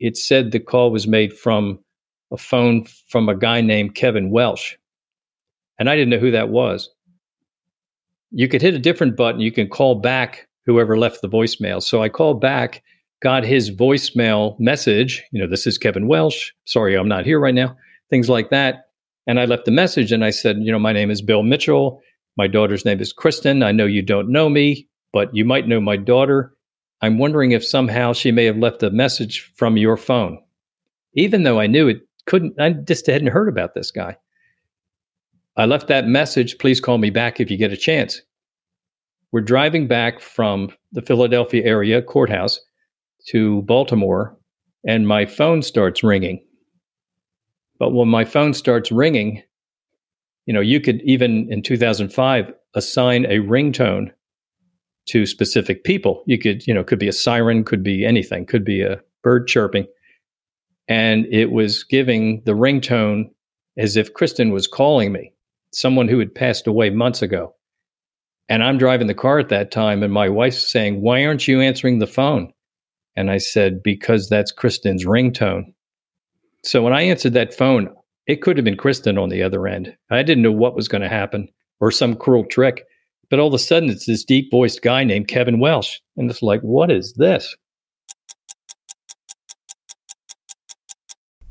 it said the call was made from a phone from a guy named Kevin Welsh. And I didn't know who that was. You could hit a different button. You can call back whoever left the voicemail. So I called back, got his voicemail message. You know, this is Kevin Welsh. Sorry, I'm not here right now. Things like that. And I left a message and I said, you know, my name is Bill Mitchell. My daughter's name is Kristin. I know you don't know me, but you might know my daughter. I'm wondering if somehow she may have left a message from your phone. Even though I knew it couldn't, I just hadn't heard about this guy. I left that message. Please call me back if you get a chance. We're driving back from the Philadelphia area courthouse to Baltimore, and my phone starts ringing. But when my phone starts ringing, you know, you could even in 2005 assign a ringtone to specific people. You could, you know, could be a siren, could be anything, could be a bird chirping. And it was giving the ringtone as if Kristin was calling me, someone who had passed away months ago. And I'm driving the car at that time, and my wife's saying, Why aren't you answering the phone? And I said, Because that's Kristin's ringtone. So when I answered that phone, it could have been Kristin on the other end. I didn't know what was going to happen or some cruel trick. But all of a sudden, it's this deep voiced guy named Kevin Welsh. And it's like, what is this?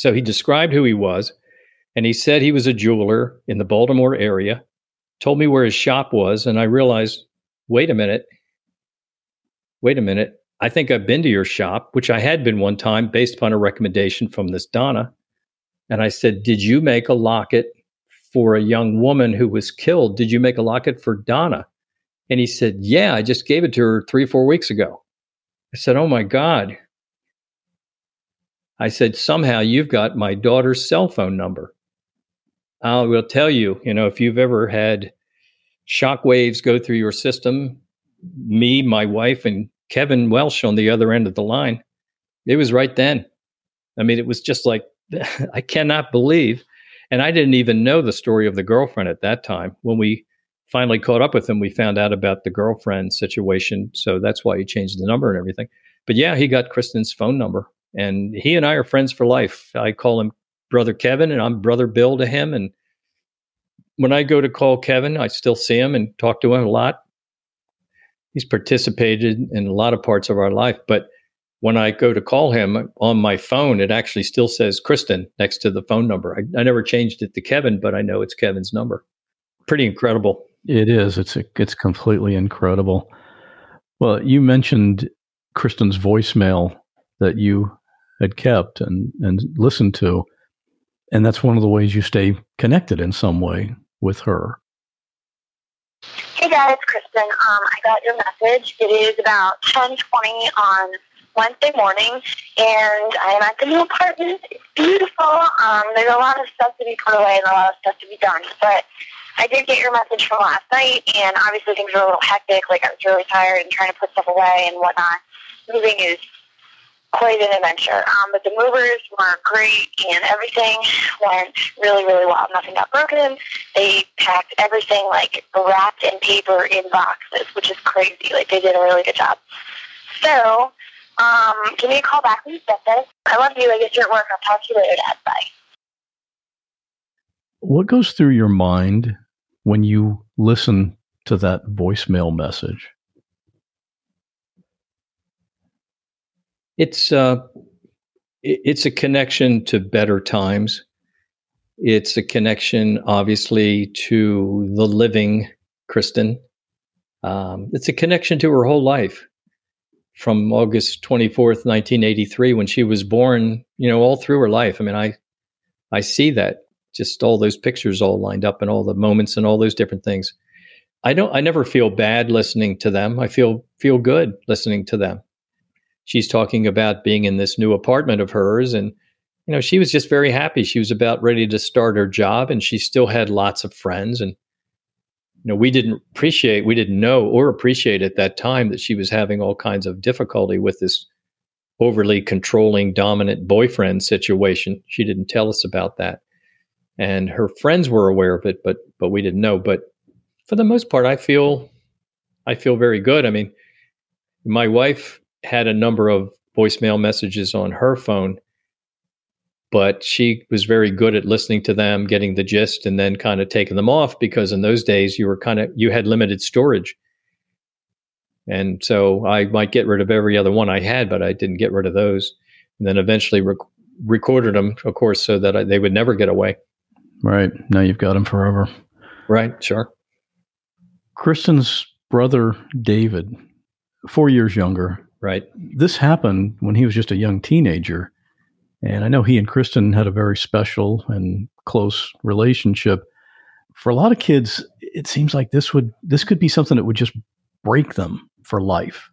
So he described who he was, and he said he was a jeweler in the Baltimore area, told me where his shop was, and I realized wait a minute, wait a minute. I think I've been to your shop, which I had been one time based upon a recommendation from this Donna. And I said, Did you make a locket for a young woman who was killed? Did you make a locket for Donna? And he said, Yeah, I just gave it to her three, four weeks ago. I said, Oh my God. I said, Somehow you've got my daughter's cell phone number. I will tell you, you know, if you've ever had shock waves go through your system, me, my wife, and Kevin Welsh on the other end of the line, it was right then. I mean, it was just like I cannot believe. And I didn't even know the story of the girlfriend at that time. When we finally caught up with him, we found out about the girlfriend situation. So that's why he changed the number and everything. But yeah, he got Kristin's phone number. And he and I are friends for life. I call him Brother Kevin, and I'm Brother Bill to him. And when I go to call Kevin, I still see him and talk to him a lot. He's participated in a lot of parts of our life, but when I go to call him on my phone, it actually still says Kristin next to the phone number. I, I never changed it to Kevin, but I know it's Kevin's number. Pretty incredible. It is. It's it's completely incredible. Well, you mentioned Kristin's voicemail that you had kept and and listened to, and that's one of the ways you stay connected in some way with her. Hey guys, Kristin. Um, I got your message. It is about ten twenty on Wednesday morning, and I am at the new apartment. It's beautiful. Um, there's a lot of stuff to be put away and a lot of stuff to be done. But I did get your message from last night, and obviously things were a little hectic. Like I was really tired and trying to put stuff away and whatnot. Moving is quite an adventure. Um, but the movers were great, and everything went really, really well. Nothing got broken. They packed everything like wrapped in paper in boxes, which is crazy. Like they did a really good job. So um, give me a call back when you get this. I love you. I guess you're at work. I'll talk to you later, Dad. Bye. What goes through your mind when you listen to that voicemail message? It's uh, it's a connection to better times. It's a connection, obviously, to the living Kristin. Um, it's a connection to her whole life from August 24th, 1983, when she was born, you know, all through her life. I mean, I, I see that just all those pictures all lined up and all the moments and all those different things. I don't, I never feel bad listening to them. I feel, feel good listening to them. She's talking about being in this new apartment of hers and you know, she was just very happy. She was about ready to start her job and she still had lots of friends. And, you know, we didn't appreciate, we didn't know or appreciate at that time that she was having all kinds of difficulty with this overly controlling, dominant boyfriend situation. She didn't tell us about that. And her friends were aware of it, but but we didn't know. But for the most part, I feel I feel very good. I mean, my wife had a number of voicemail messages on her phone but she was very good at listening to them, getting the gist, and then kind of taking them off because in those days you were kind of you had limited storage. And so I might get rid of every other one I had, but I didn't get rid of those. And then eventually rec- recorded them, of course, so that I, they would never get away. Right. Now you've got them forever. Right. Sure. Kristin's brother, David, four years younger. Right. This happened when he was just a young teenager. And I know he and Kristin had a very special and close relationship. For a lot of kids, it seems like this would this could be something that would just break them for life.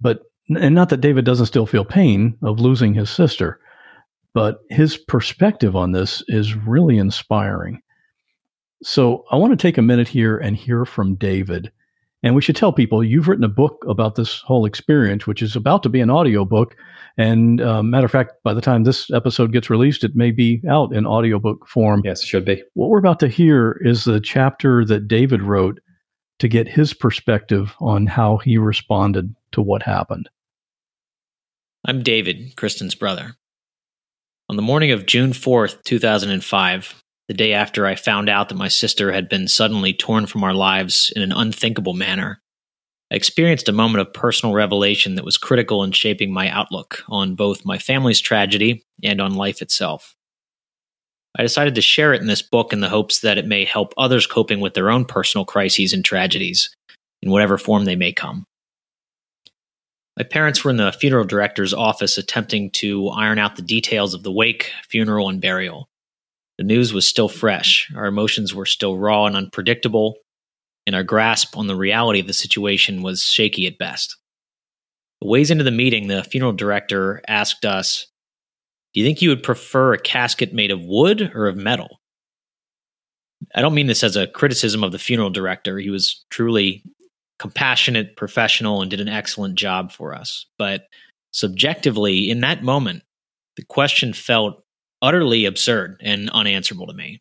But and not that David doesn't still feel pain of losing his sister, but his perspective on this is really inspiring. So I want to take a minute here and hear from David. And we should tell people you've written a book about this whole experience, which is about to be an audiobook and uh, matter of fact, by the time this episode gets released, it may be out in audiobook form. Yes, it should be. What we're about to hear is the chapter that David wrote to get his perspective on how he responded to what happened. I'm David, Kristin's brother. On the morning of June 4th, 2005, the day after I found out that my sister had been suddenly torn from our lives in an unthinkable manner, I experienced a moment of personal revelation that was critical in shaping my outlook on both my family's tragedy and on life itself. I decided to share it in this book in the hopes that it may help others coping with their own personal crises and tragedies, in whatever form they may come. My parents were in the funeral director's office attempting to iron out the details of the wake, funeral, and burial. The news was still fresh, our emotions were still raw and unpredictable, and our grasp on the reality of the situation was shaky at best. A ways into the meeting, the funeral director asked us, Do you think you would prefer a casket made of wood or of metal? I don't mean this as a criticism of the funeral director. He was truly compassionate, professional, and did an excellent job for us. But subjectively, in that moment, the question felt utterly absurd and unanswerable to me.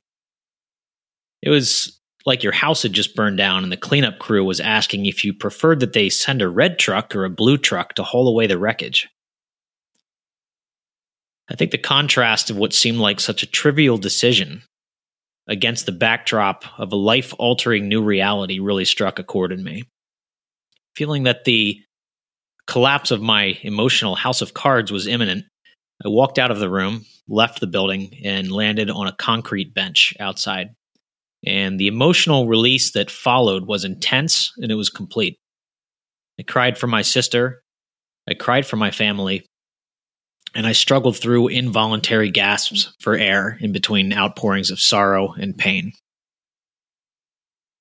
It was like your house had just burned down and the cleanup crew was asking if you preferred that they send a red truck or a blue truck to haul away the wreckage. I think the contrast of what seemed like such a trivial decision against the backdrop of a life altering new reality really struck a chord in me. Feeling that the collapse of my emotional house of cards was imminent, I walked out of the room, left the building, and landed on a concrete bench outside. And the emotional release that followed was intense and it was complete. I cried for my sister. I cried for my family. And I struggled through involuntary gasps for air in between outpourings of sorrow and pain.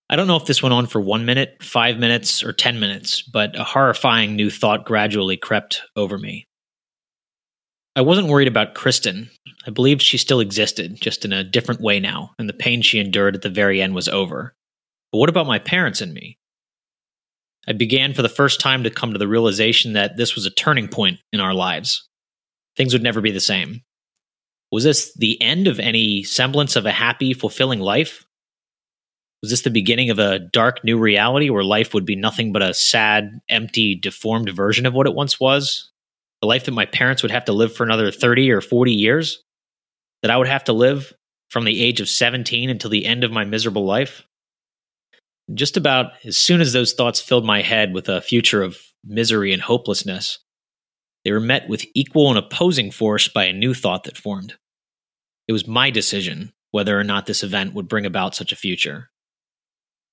I don't know if this went on for one minute, five minutes, or 10 minutes, but a horrifying new thought gradually crept over me. I wasn't worried about Kristin. I believed she still existed, just in a different way now, and the pain she endured at the very end was over. But what about my parents and me? I began for the first time to come to the realization that this was a turning point in our lives. Things would never be the same. Was this the end of any semblance of a happy, fulfilling life? Was this the beginning of a dark new reality where life would be nothing but a sad, empty, deformed version of what it once was? The life that my parents would have to live for another 30 or 40 years, that I would have to live from the age of 17 until the end of my miserable life. Just about as soon as those thoughts filled my head with a future of misery and hopelessness, they were met with equal and opposing force by a new thought that formed. It was my decision whether or not this event would bring about such a future.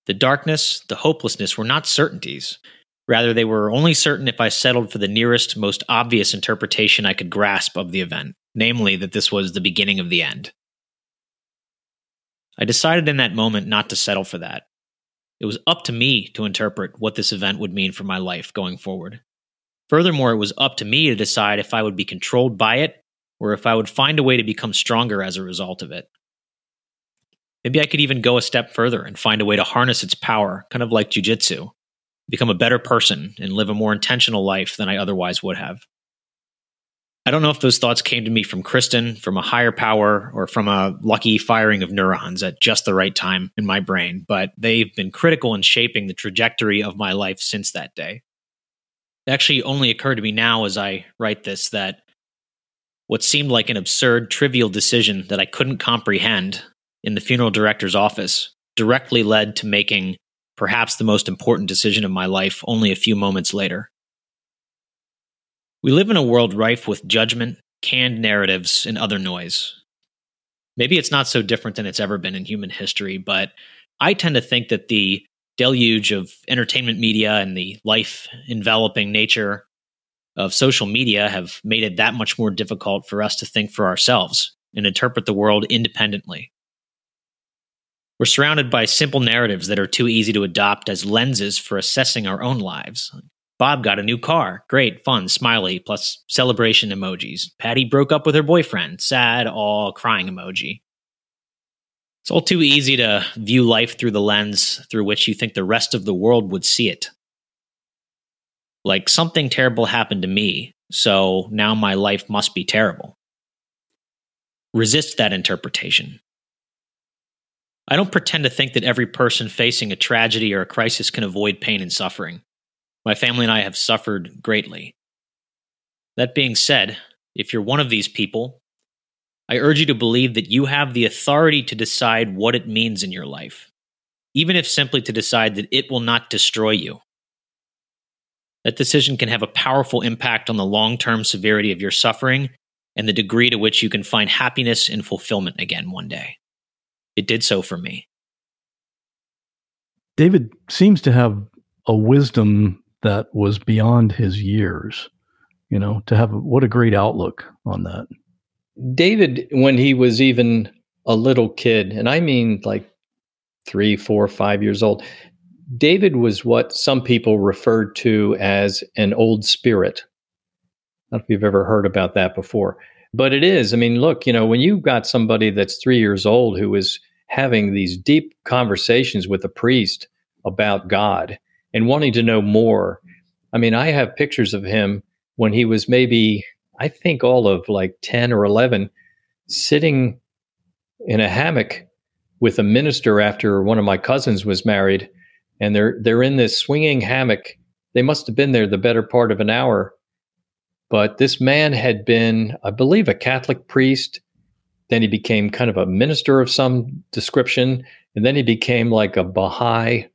The darkness, the hopelessness were not certainties. Rather, they were only certain if I settled for the nearest, most obvious interpretation I could grasp of the event, namely that this was the beginning of the end. I decided in that moment not to settle for that. It was up to me to interpret what this event would mean for my life going forward. Furthermore, it was up to me to decide if I would be controlled by it or if I would find a way to become stronger as a result of it. Maybe I could even go a step further and find a way to harness its power, kind of like jujitsu, become a better person and live a more intentional life than I otherwise would have. I don't know if those thoughts came to me from Kristin, from a higher power, or from a lucky firing of neurons at just the right time in my brain, but they've been critical in shaping the trajectory of my life since that day. It actually only occurred to me now as I write this that what seemed like an absurd, trivial decision that I couldn't comprehend in the funeral director's office directly led to making perhaps the most important decision of my life only a few moments later. We live in a world rife with judgment, canned narratives, and other noise. Maybe it's not so different than it's ever been in human history, but I tend to think that the deluge of entertainment media and the life enveloping nature of social media have made it that much more difficult for us to think for ourselves and interpret the world independently. We're surrounded by simple narratives that are too easy to adopt as lenses for assessing our own lives. Bob got a new car. Great, fun, smiley, plus celebration emojis. Patty broke up with her boyfriend. Sad, all crying emoji. It's all too easy to view life through the lens through which you think the rest of the world would see it. Like something terrible happened to me, so now my life must be terrible. Resist that interpretation. I don't pretend to think that every person facing a tragedy or a crisis can avoid pain and suffering. My family and I have suffered greatly. That being said, if you're one of these people, I urge you to believe that you have the authority to decide what it means in your life, even if simply to decide that it will not destroy you. That decision can have a powerful impact on the long term severity of your suffering and the degree to which you can find happiness and fulfillment again one day. It did so for me. David seems to have a wisdom that was beyond his years. You know, to have what a great outlook on that. David, when he was even a little kid, and I mean like three, four, five years old, David was what some people referred to as an old spirit. I don't know if you've ever heard about that before, but it is. I mean, look, you know, when you've got somebody that's three years old who is having these deep conversations with a priest about God and wanting to know more I mean, I have pictures of him when he was maybe, I think, all of like 10 or 11, sitting in a hammock with a minister after one of my cousins was married. And they're, they're in this swinging hammock. They must have been there the better part of an hour. But this man had been, I believe, a Catholic priest. Then he became kind of a minister of some description. And then he became like a Baha'i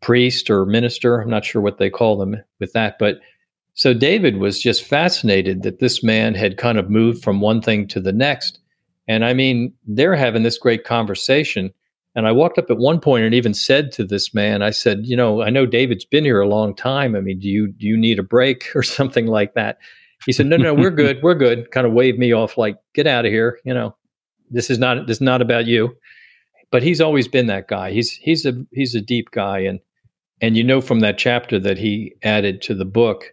priest or minister. I'm not sure what they call them with that. But so David was just fascinated that this man had kind of moved from one thing to the next. And I mean, they're having this great conversation. And I walked up at one point and even said to this man, I said, you know, I know David's been here a long time. I mean, do you do you need a break or something like that? He said, no, no, we're good, we're good. Kind of waved me off, like, get out of here. You know, this is not this is not about you. But he's always been that guy. He's he's a he's a deep guy, and and you know from that chapter that he added to the book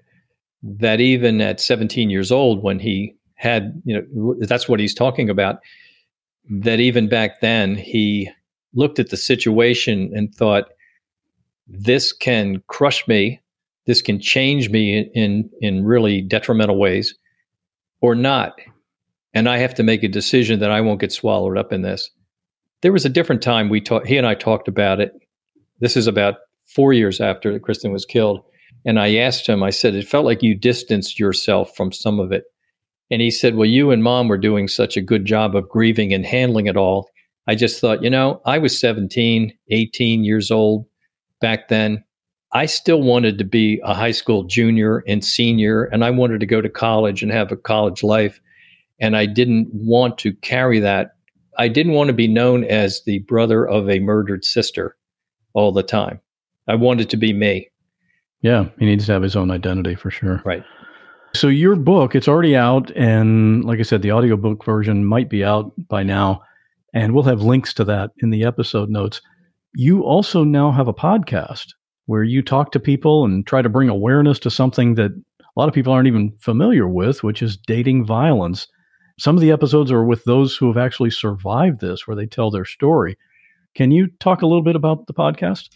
that even at 17 years old, when he had, you know, that's what he's talking about, that even back then he looked at the situation and thought, this can crush me, this can change me in, in really detrimental ways, or not. And I have to make a decision that I won't get swallowed up in this. There was a different time we talked, he and I talked about it. This is about four years after Kristin was killed. And I asked him, I said, it felt like you distanced yourself from some of it. And he said, Well, you and mom were doing such a good job of grieving and handling it all. I just thought, you know, I was 17, 18 years old back then. I still wanted to be a high school junior and senior, and I wanted to go to college and have a college life. And I didn't want to carry that. I didn't want to be known as the brother of a murdered sister all the time. I wanted to be me. Yeah, he needs to have his own identity for sure. Right. So your book, it's already out and like I said the audiobook version might be out by now and we'll have links to that in the episode notes. You also now have a podcast where you talk to people and try to bring awareness to something that a lot of people aren't even familiar with, which is dating violence. Some of the episodes are with those who have actually survived this, where they tell their story. Can you talk a little bit about the podcast?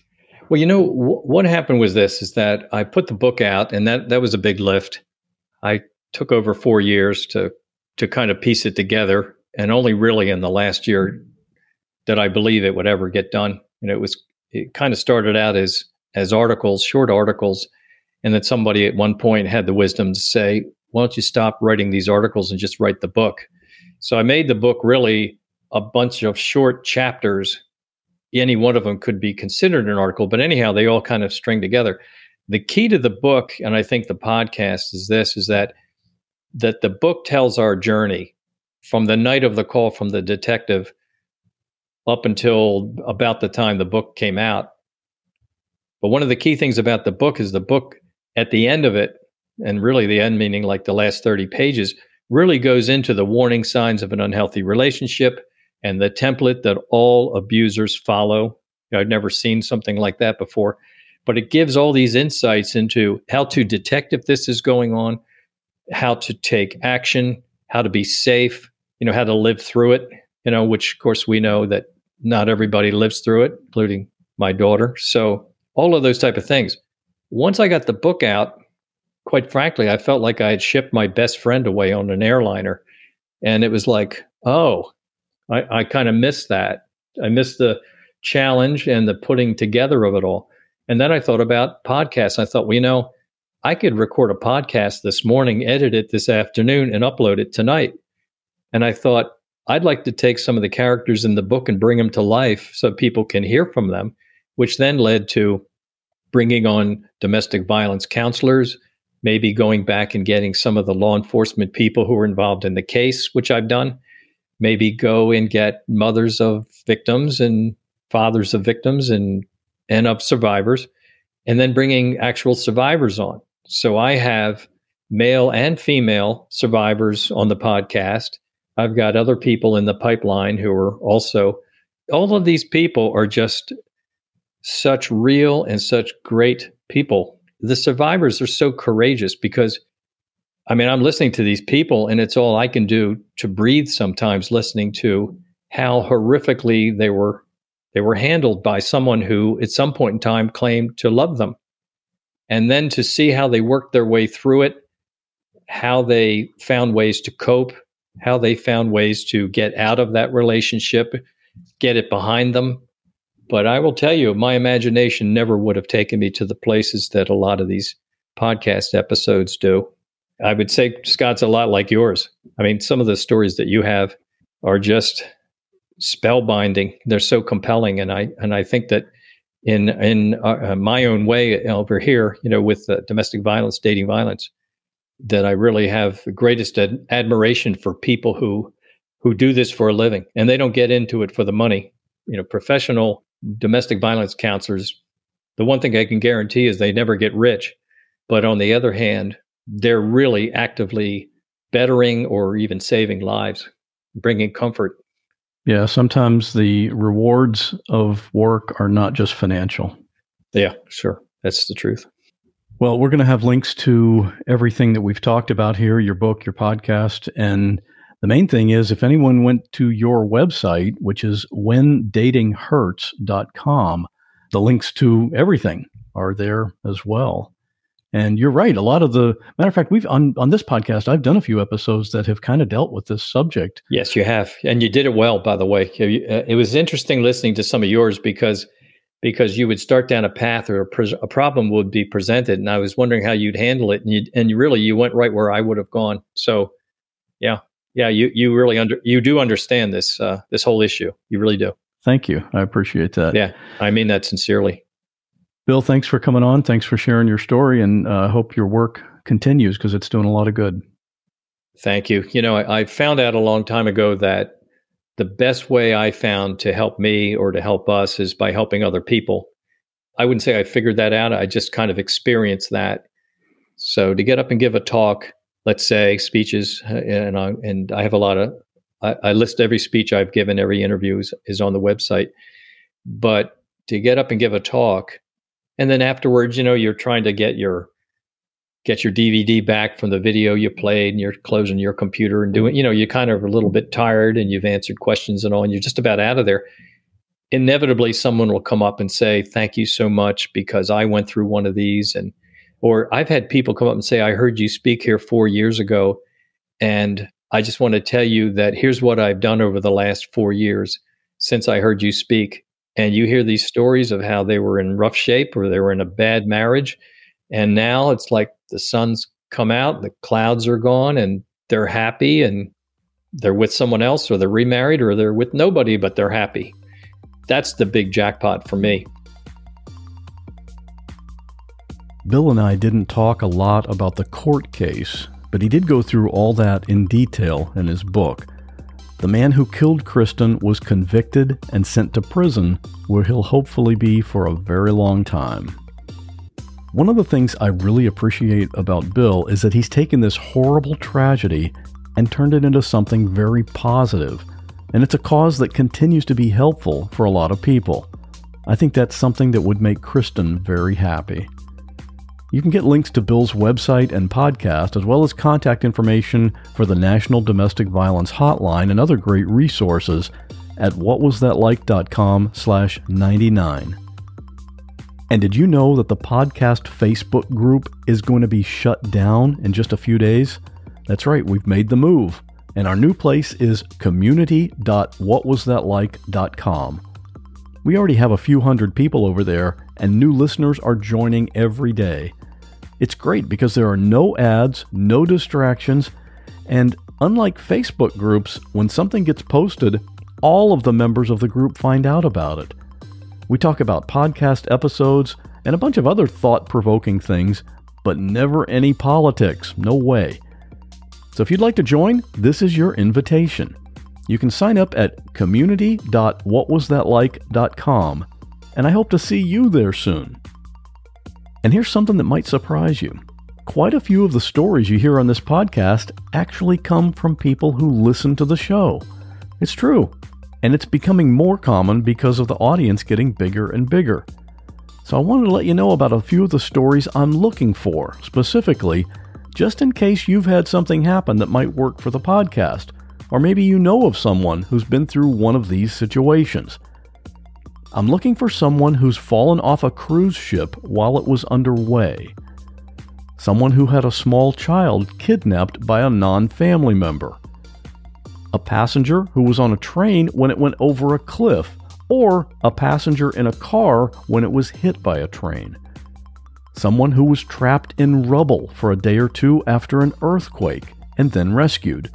Well, you know w- what happened was this: is that I put the book out, and that that was a big lift. I took over four years to to kind of piece it together, and only really in the last year did I believe it would ever get done. And it was it kind of started out as as articles, short articles, and then somebody at one point had the wisdom to say, "Why don't you stop writing these articles and just write the book?" So I made the book really a bunch of short chapters any one of them could be considered an article, but anyhow, they all kind of string together. The key to the book, and I think the podcast is this, is that that the book tells our journey from the night of the call from the detective up until about the time the book came out. But one of the key things about the book is the book at the end of it, and really the end meaning like the last 30 pages, really goes into the warning signs of an unhealthy relationship and the template that all abusers follow. I've never seen something like that before, but it gives all these insights into how to detect if this is going on, how to take action, how to be safe, you know, how to live through it, you know, which of course we know that not everybody lives through it, including my daughter. So all of those type of things. Once I got the book out, quite frankly, I felt like I had shipped my best friend away on an airliner. And it was like, oh, I, I kind of missed that. I missed the challenge and the putting together of it all. And then I thought about podcasts. I thought, well, you know, I could record a podcast this morning, edit it this afternoon, and upload it tonight. And I thought, I'd like to take some of the characters in the book and bring them to life so people can hear from them, which then led to bringing on domestic violence counselors, maybe going back and getting some of the law enforcement people who were involved in the case, which I've done, maybe go and get mothers of victims and fathers of victims and and of survivors and then bringing actual survivors on. So i have male and female survivors on the podcast. I've got other people in the pipeline who are also all of these people are just such real and such great people the survivors are so courageous because I mean, I'm listening to these people, and it's all I can do to breathe sometimes listening to how horrifically they were they were handled by someone who at some point in time claimed to love them. And then to see how they worked their way through it, how they found ways to cope, how they found ways to get out of that relationship, get it behind them. But I will tell you, my imagination never would have taken me to the places that a lot of these podcast episodes do. I would say Scott's a lot like yours. I mean, some of the stories that you have are just spellbinding. They're so compelling, and I and I think that in in uh, uh my own way over here, you know, with uh, domestic violence, dating violence, that I really have the greatest ad- admiration for people who who do this for a living, and they don't get into it for the money. You know, professional domestic violence counselors. The one thing I can guarantee is they never get rich. But on the other hand, they're really actively bettering or even saving lives, bringing comfort. Yeah, sometimes the rewards of work are not just financial. Yeah, sure. That's the truth. Well, we're going to have links to everything that we've talked about here your book, your podcast. And the main thing is if anyone went to your website, which is whendatinghurts.com, the links to everything are there as well. And you're right. A lot of the matter of fact, we've on on this podcast, I've done a few episodes that have kind of dealt with this subject. Yes, you have, and you did it well. By the way, uh, it was interesting listening to some of yours because because you would start down a path or a, pre- a problem would be presented, and I was wondering how you'd handle it, and you and really you went right where I would have gone. So, yeah, yeah, you you really under you do understand this uh, this whole issue. You really do. Thank you. I appreciate that. Yeah, I mean that sincerely. Bill, thanks for coming on. Thanks for sharing your story, and I uh, hope your work continues because it's doing a lot of good. Thank you. You know, I, I, found out a long time ago that the best way I found to help me or to help us is by helping other people. I wouldn't say I figured that out. I just kind of experienced that. So to get up and give a talk, let's say speeches, uh, and I, and I have a lot of, I, I list every speech I've given, every interview is, is on the website. But to get up and give a talk and then afterwards you know you're trying to get your get your DVD back from the video you played and you're closing your computer and doing, you know, you're kind of a little bit tired and you've answered questions and all, and you're just about out of there. Inevitably, someone will come up and say, Thank you so much because I went through one of these. And, or I've had people come up and say, I heard you speak here four years ago. And I just want to tell you that here's what I've done over the last four years since I heard you speak. And you hear these stories of how they were in rough shape or they were in a bad marriage. And now it's like the sun's come out, the clouds are gone, and they're happy and they're with someone else or they're remarried or they're with nobody, but they're happy. That's the big jackpot for me. Bill and I didn't talk a lot about the court case, but he did go through all that in detail in his book. The man who killed Kristin was convicted and sent to prison, where he'll hopefully be for a very long time. One of the things I really appreciate about Bill is that he's taken this horrible tragedy and turned it into something very positive, and it's a cause that continues to be helpful for a lot of people. I think that's something that would make Kristin very happy. You can get links to Bill's website and podcast, as well as contact information for the National Domestic Violence Hotline and other great resources at whatwasthatlike.com slash 99. And did you know that the podcast Facebook group is going to be shut down in just a few days? That's right, we've made the move. And our new place is community.whatwasthatlike.com. We already have a few hundred people over there, and new listeners are joining every day. It's great because there are no ads, no distractions, and unlike Facebook groups, when something gets posted, all of the members of the group find out about it. We talk about podcast episodes and a bunch of other thought provoking things, but never any politics. No way. So if you'd like to join, this is your invitation. You can sign up at community.whatwasthatlike.com, and I hope to see you there soon. And here's something that might surprise you. Quite a few of the stories you hear on this podcast actually come from people who listen to the show. It's true and it's becoming more common because of the audience getting bigger and bigger. So I wanted to let you know about a few of the stories I'm looking for, specifically, just in case you've had something happen that might work for the podcast, or maybe you know of someone who's been through one of these situations. I'm looking for someone who's fallen off a cruise ship while it was underway. Someone who had a small child kidnapped by a non family member a passenger who was on a train when it went over a cliff, or a passenger in a car when it was hit by a train. Someone who was trapped in rubble for a day or two after an earthquake and then rescued.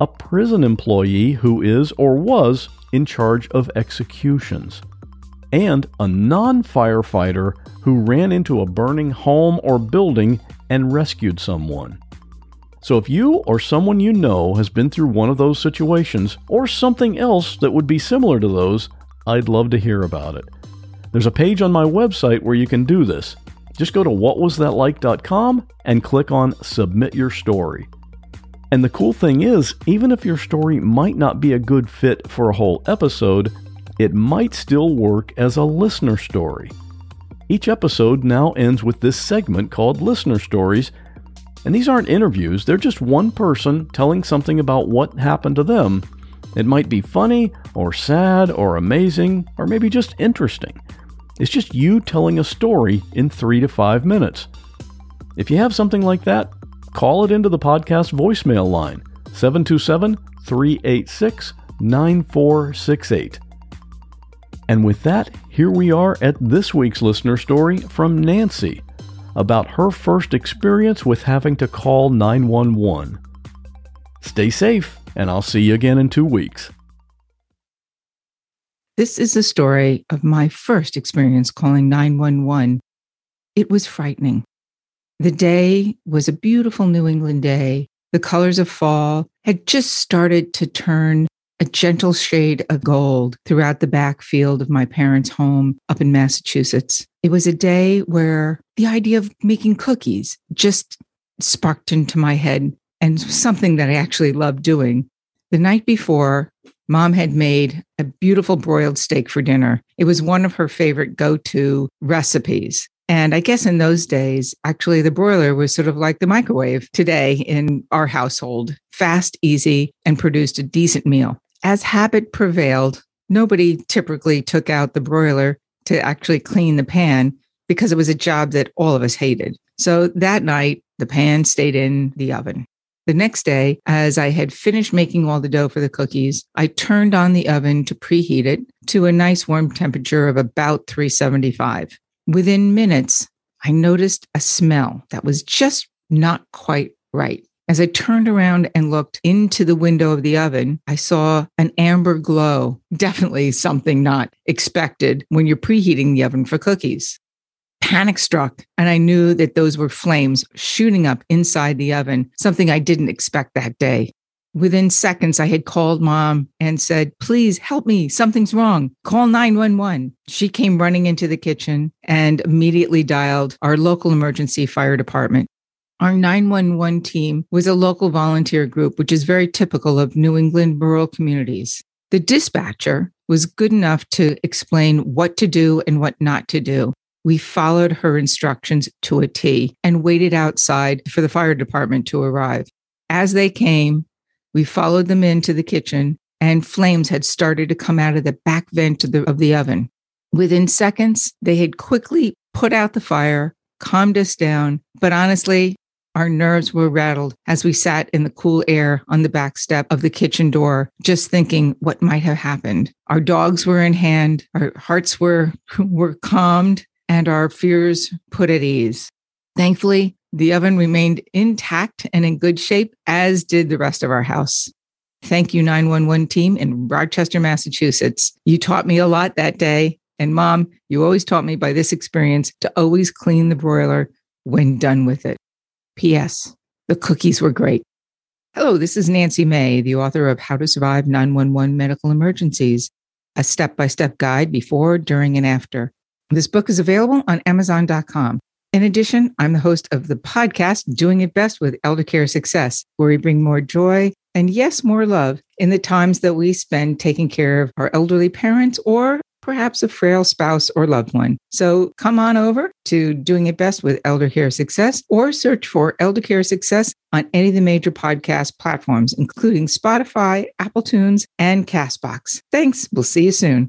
A prison employee who is or was in charge of executions. And a non firefighter who ran into a burning home or building and rescued someone. So if you or someone you know has been through one of those situations or something else that would be similar to those, I'd love to hear about it. There's a page on my website where you can do this. Just go to whatwasthatlike.com and click on Submit Your Story. And the cool thing is, even if your story might not be a good fit for a whole episode, it might still work as a listener story. Each episode now ends with this segment called Listener Stories, and these aren't interviews, they're just one person telling something about what happened to them. It might be funny, or sad, or amazing, or maybe just interesting. It's just you telling a story in three to five minutes. If you have something like that, call it into the podcast voicemail line 727 386 9468. And with that, here we are at this week's listener story from Nancy about her first experience with having to call 911. Stay safe, and I'll see you again in two weeks. This is the story of my first experience calling 911. It was frightening. The day was a beautiful New England day. The colors of fall had just started to turn a gentle shade of gold throughout the backfield of my parents' home up in Massachusetts. It was a day where the idea of making cookies just sparked into my head and something that I actually loved doing. The night before, mom had made a beautiful broiled steak for dinner. It was one of her favorite go to recipes. And I guess in those days, actually, the broiler was sort of like the microwave today in our household fast, easy, and produced a decent meal. As habit prevailed, nobody typically took out the broiler to actually clean the pan because it was a job that all of us hated. So that night, the pan stayed in the oven. The next day, as I had finished making all the dough for the cookies, I turned on the oven to preheat it to a nice warm temperature of about 375. Within minutes, I noticed a smell that was just not quite right. As I turned around and looked into the window of the oven, I saw an amber glow. Definitely something not expected when you're preheating the oven for cookies panic struck and I knew that those were flames shooting up inside the oven, something I didn't expect that day. Within seconds, I had called mom and said, Please help me. Something's wrong. Call 911. She came running into the kitchen and immediately dialed our local emergency fire department. Our 911 team was a local volunteer group, which is very typical of New England rural communities. The dispatcher was good enough to explain what to do and what not to do. We followed her instructions to a T and waited outside for the fire department to arrive. As they came, we followed them into the kitchen and flames had started to come out of the back vent of the, of the oven. Within seconds, they had quickly put out the fire, calmed us down, but honestly, our nerves were rattled as we sat in the cool air on the back step of the kitchen door, just thinking what might have happened. Our dogs were in hand, our hearts were, were calmed, and our fears put at ease. Thankfully, the oven remained intact and in good shape, as did the rest of our house. Thank you, 911 team in Rochester, Massachusetts. You taught me a lot that day. And mom, you always taught me by this experience to always clean the broiler when done with it. P.S. The cookies were great. Hello, this is Nancy May, the author of How to Survive 911 Medical Emergencies, a step by step guide before, during, and after. This book is available on Amazon.com. In addition, I'm the host of the podcast Doing It Best with Elder Care Success, where we bring more joy and, yes, more love in the times that we spend taking care of our elderly parents or perhaps a frail spouse or loved one. So come on over to Doing It Best with Elder Care Success or search for Elder Care Success on any of the major podcast platforms, including Spotify, Apple Tunes, and Castbox. Thanks. We'll see you soon.